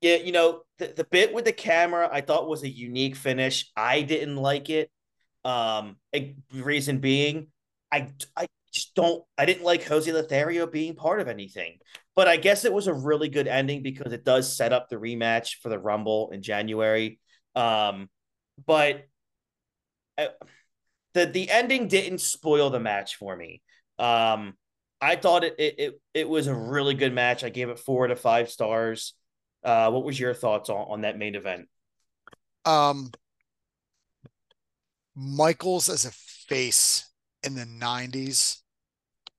yeah, you know, the, the bit with the camera I thought was a unique finish. I didn't like it. Um, reason being, I I just don't I didn't like Jose Lothario being part of anything. But I guess it was a really good ending because it does set up the rematch for the Rumble in January. Um, but uh, the the ending didn't spoil the match for me. Um, I thought it it it, it was a really good match. I gave it four to five stars. Uh, what was your thoughts on, on that main event? Um, Michaels as a face in the 90s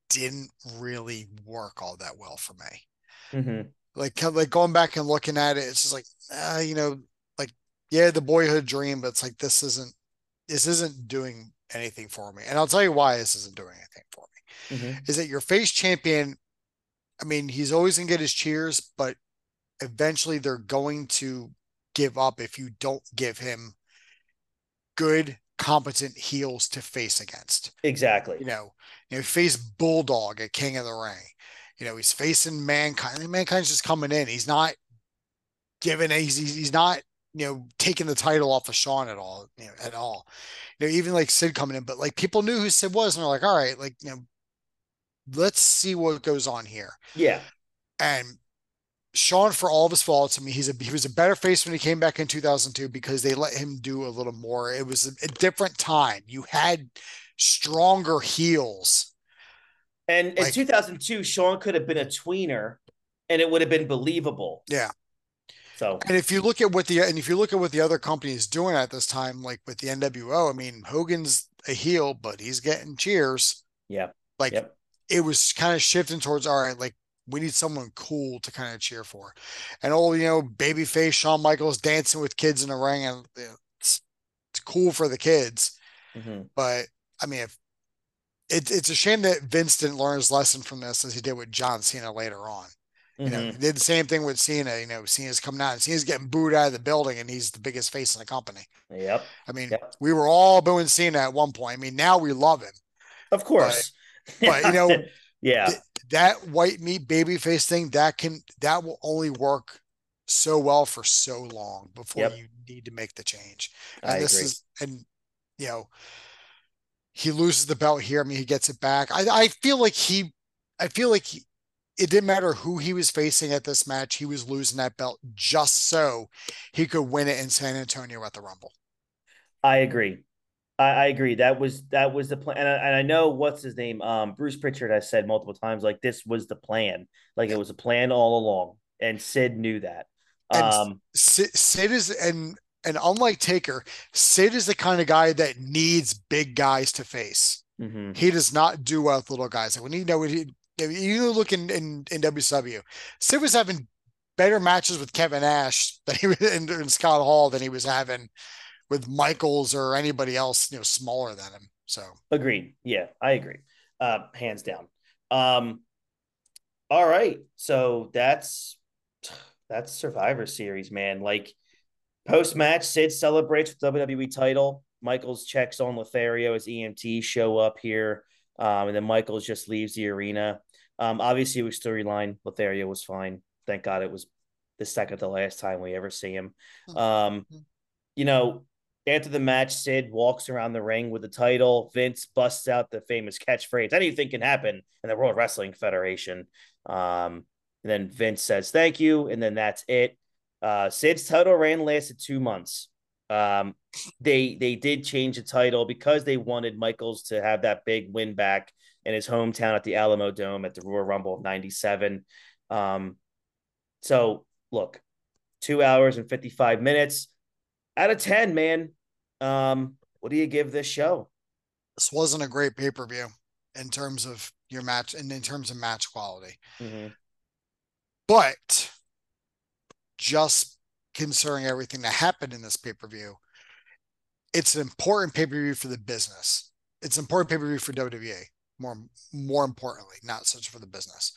didn't really work all that well for me. Mm-hmm. Like, like going back and looking at it, it's just like, uh, you know, yeah, the boyhood dream, but it's like, this isn't, this isn't doing anything for me. And I'll tell you why this isn't doing anything for me. Mm-hmm. Is that your face champion? I mean, he's always gonna get his cheers, but eventually they're going to give up if you don't give him good, competent heels to face against. Exactly. You know, you know, face Bulldog at King of the Ring. You know, he's facing Mankind. Mankind's just coming in. He's not giving. He's he's not you know taking the title off of Shawn at all. You know, at all. You know, even like Sid coming in, but like people knew who Sid was, and they're like, all right, like you know, let's see what goes on here. Yeah. And Shawn, for all of his faults, I mean, he's a he was a better face when he came back in 2002 because they let him do a little more. It was a, a different time. You had stronger heels. And Like- in 2002, Shawn could have been a tweener, and it would have been believable. Yeah. So And if you look at what the and if you look at what the other company is doing at this time, like with the NWO, I mean, Hogan's a heel, but he's getting cheers. yeah, Like Yep. it was kind of shifting towards all right, like we need someone cool to kind of cheer for. And old, you know, babyface Shawn Michaels dancing with kids in the ring, and it's it's cool for the kids. Mhm. But I mean, if it, it's a shame that Vince didn't learn his lesson from this as he did with John Cena later on. You know, Mhm. did the same thing with Cena. You know, Cena's coming out and Cena's getting booed out of the building, and he's the biggest face in the company. yep, I mean, Yep. we were all booing Cena at one point. I mean, now we love him. of course. but, you know, yeah, th- That white meat baby face thing that can that will only work so well for so long before Yep. you need to make the change. And I this agree. is and you know he loses the belt here. I mean, he gets it back. I I feel like he I feel like he, it didn't matter who he was facing at this match. He was losing that belt just so he could win it in San Antonio at the Rumble. I agree. I, I agree. That was that was the plan, and I, and I know what's his name. Um, Bruce Pritchard has said multiple times, like this was the plan. Like it was a plan all along, and Sid knew that. Um, Sid, Sid is and and unlike Taker, Sid is the kind of guy that needs big guys to face. mhm. He does not do well with little guys. Like when you know he, you look in, in in WCW, Sid was having better matches with Kevin Nash than he was in, in Scott Hall than he was having with Michaels or anybody else, you know, smaller than him. So Agreed. Yeah, I agree. Uh, hands down. Um, all right. So that's that's Survivor Series, man. Like post match, Sid celebrates with WWE title. Michaels checks on Lothario as EMT show up here, um, and then Michaels just leaves the arena. Um, obviously, was storyline. Lothario was fine. Thank God it was the second to last time we ever see him. Um, you know, after the match, Sid walks around the ring with the title. Vince busts out the famous catchphrase, anything can happen in the World Wrestling Federation. Um, and then Vince says, thank you. And then that's it. Uh, Sid's title reign lasted two months. Um, they they did change the title because they wanted Michaels to have that big win back in his hometown at the Alamo Dome at the Royal Rumble of 97. Um, so look, two hours and 55 minutes out of 10, man. Um, what do you give this show? this wasn't a great pay per view in terms of your match and in terms of match quality. Mhm. But just considering everything that happened in this pay per view, it's an important pay per view for the business. It's an important pay per view for WWE. More, more importantly, not such for the business,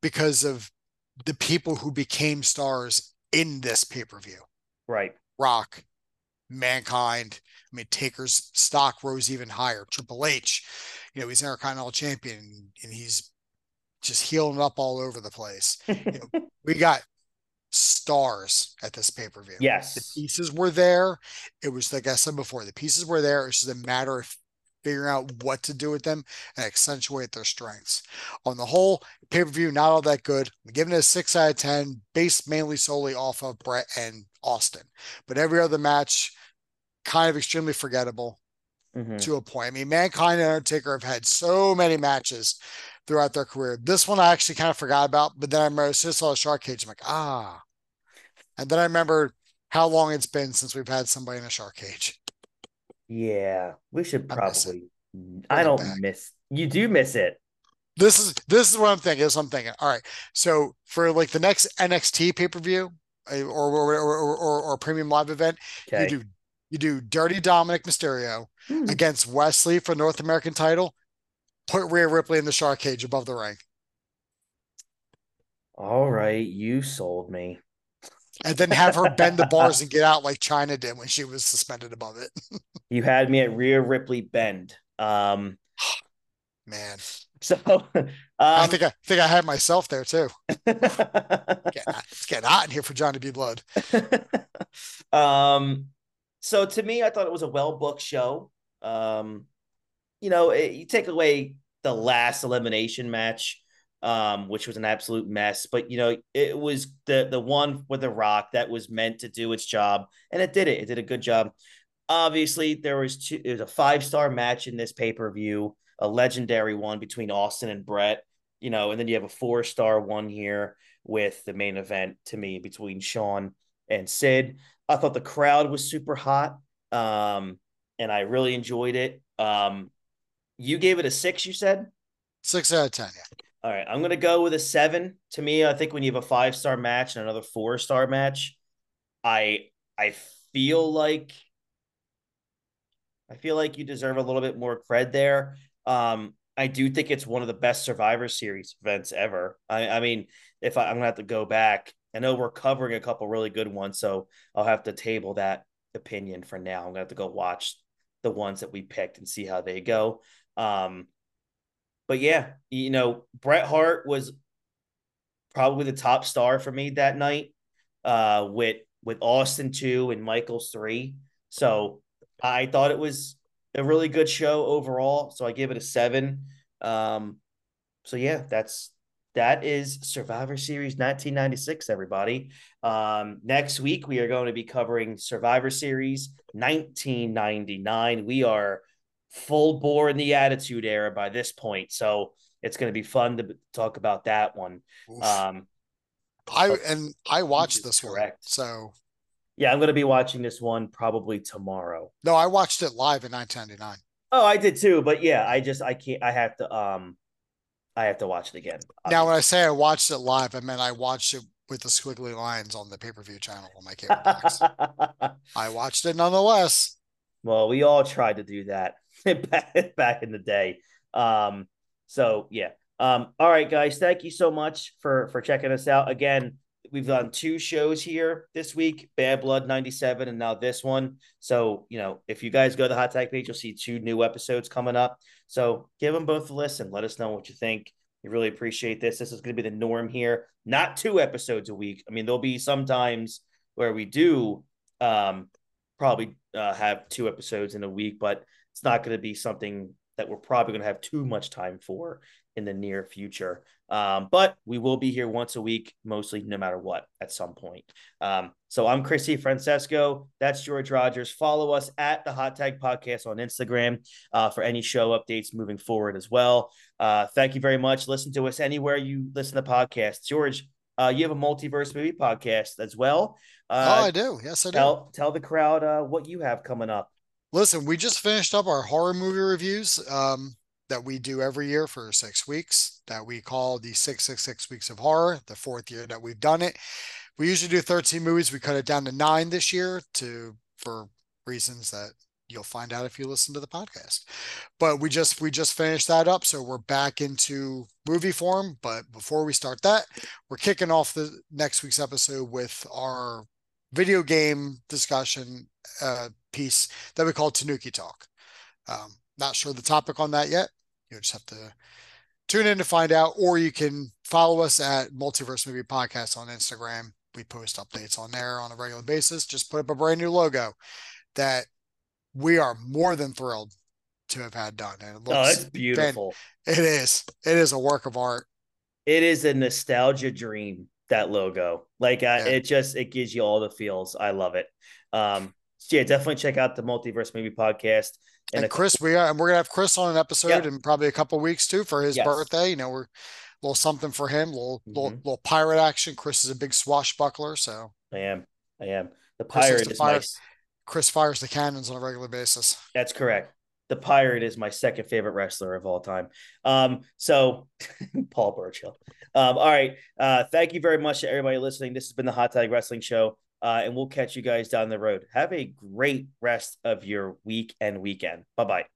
because of the people who became stars in this pay per view. Right. Rock, Mankind. I mean, Taker's stock rose even higher. Triple H, you know, he's an Intercontinental Champion and he's just healing up all over the place. know, We got stars at this pay per view. Yes. The pieces were there. It was like I said before, the pieces were there. It's just a matter of figuring out what to do with them and accentuate their strengths. On the whole, pay per view not all that good. I'm giving it a six out of ten, based mainly solely off of Bret and Austin. But every other match, kind of extremely forgettable Mhm. to a point. I mean, Mankind and Undertaker have had so many matches throughout their career. This one I actually kind of forgot about, but then I remember as soon as I saw the shark cage, I'm like, ah. And then I remember how long it's been since we've had somebody in a shark cage. Yeah. We should I probably. I it don't miss. You do miss it. This is this is what I'm thinking. This is what I'm thinking. All right. So for like the next NXT pay per view or or, or or or or premium live event, Okay. you do you do Dirty Dominik Mysterio Hmm. against Wes Lee for North American title. Put Rhea Ripley in the shark cage above the ring. All right. You sold me. And then have her bend the bars and get out like Chyna did when she was suspended above it. you had me at Rhea Ripley bend. Um, Man, so um, I think I think I had myself there too. Getting it's getting hot in here for Johnny B. Blood. um, so to me, I thought it was a well booked show. Um, you know, it, you take away the last elimination match, um, which was an absolute mess, but you know, it was the the one with the Rock that was meant to do its job, and it did it. It did a good job. Obviously, there was two. It was a five star match in this pay per view, a legendary one between Austin and Bret. You know, and then you have a four star one here with the main event to me between Shawn and Sid. I thought the crowd was super hot, um, and I really enjoyed it. Um, you gave it a six, you said. Six out of ten. Yeah. All right, I'm gonna go with a seven. To me, I think when you have a five star match and another four star match, I I feel like I feel like you deserve a little bit more cred there. Um, I do think it's one of the best Survivor Series events ever. I, I mean, if I, I'm gonna have to go back, I know we're covering a couple really good ones, so I'll have to table that opinion for now. I'm gonna have to go watch the ones that we picked and see how they go. Um, but yeah, you know, Bret Hart was probably the top star for me that night, uh, with with Austin two and Michaels three. So I thought it was a really good show overall. So I give it a seven. Um, so yeah, that's that is Survivor Series 1996, everybody. Um, next week, we are going to be covering Survivor Series 1999. We are full bore in the Attitude Era by this point. So it's going to be fun to talk about that one. Um, I and I watched this one. correct. So yeah, I'm going to be watching this one probably tomorrow. no, I watched it live in 1999. Oh, I did too, but yeah, I just I can't. I have to um, I have to watch it again. Now, when I say I watched it live, I meant I watched it with the squiggly lines on the pay per view channel on my cable box. I watched it nonetheless. well, we all tried to do that back in the day. Um, so yeah. Um, all right, guys, thank you so much for for checking us out again. We've done two shows here this week, Bad Blood 97 and now this one. So, you know, if you guys go to the Hot Tag page, you'll see two new episodes coming up. So give them both a listen. Let us know what you think. We really appreciate this. This is going to be the norm here. Not two episodes a week. I mean, there'll be some times where we do um, probably uh, have two episodes in a week, but it's not going to be something that we're probably going to have too much time for in the near future. Um, but we will be here once a week, mostly no matter what, at some point. Um, so I'm Chrissy Francesco. That's George Rogers. Follow us at the Hot Tag Podcast on Instagram uh, for any show updates moving forward as well. Uh, thank you very much. Listen to us anywhere you listen to podcasts. George, uh, you have a multiverse movie podcast as well. oh, Uh, I do. Yes, I do. tell tell the crowd uh, what you have coming up. Listen, we just finished up our horror movie reviews um, that we do every year for six weeks that we call the 666 Weeks of Horror, the fourth year that we've done it. We usually do 13 movies. We cut it down to nine this year to for reasons that you'll find out if you listen to the podcast. But we just we just finished that up. So we're back into movie form. But before we start that, we're kicking off the next week's episode with our video game discussion uh, piece that we call Tanuki Talk. Um, not sure the topic on that yet. You'll just have to tune in to find out, or you can follow us at Multiverse Movie Podcast on Instagram. We post updates on there on a regular basis. Just put up a brand new logo that we are more than thrilled to have had done. And it Oh, looks it's beautiful. it is. It is a work of art. it is a nostalgia dream that logo like uh, Yeah. it just it gives you all the feels i love it um so yeah definitely check out the multiverse movie podcast And, a- Chris, we are, and we're gonna have Chris on an episode Yeah. in probably a couple weeks too for his Yes. birthday. You know, we're a little something for him, little little Mhm. little pirate action. Chris is a big swashbuckler, so i am i am the Chris pirate the is my pirate. Chris fires the cannons on a regular basis. that's correct the pirate is my second favorite wrestler of all time. Um so paul burchill. Um all right uh thank you very much to everybody listening. This has been the hot tag wrestling show uh and we'll catch you guys down the road. Have a great rest of your week and weekend. Bye bye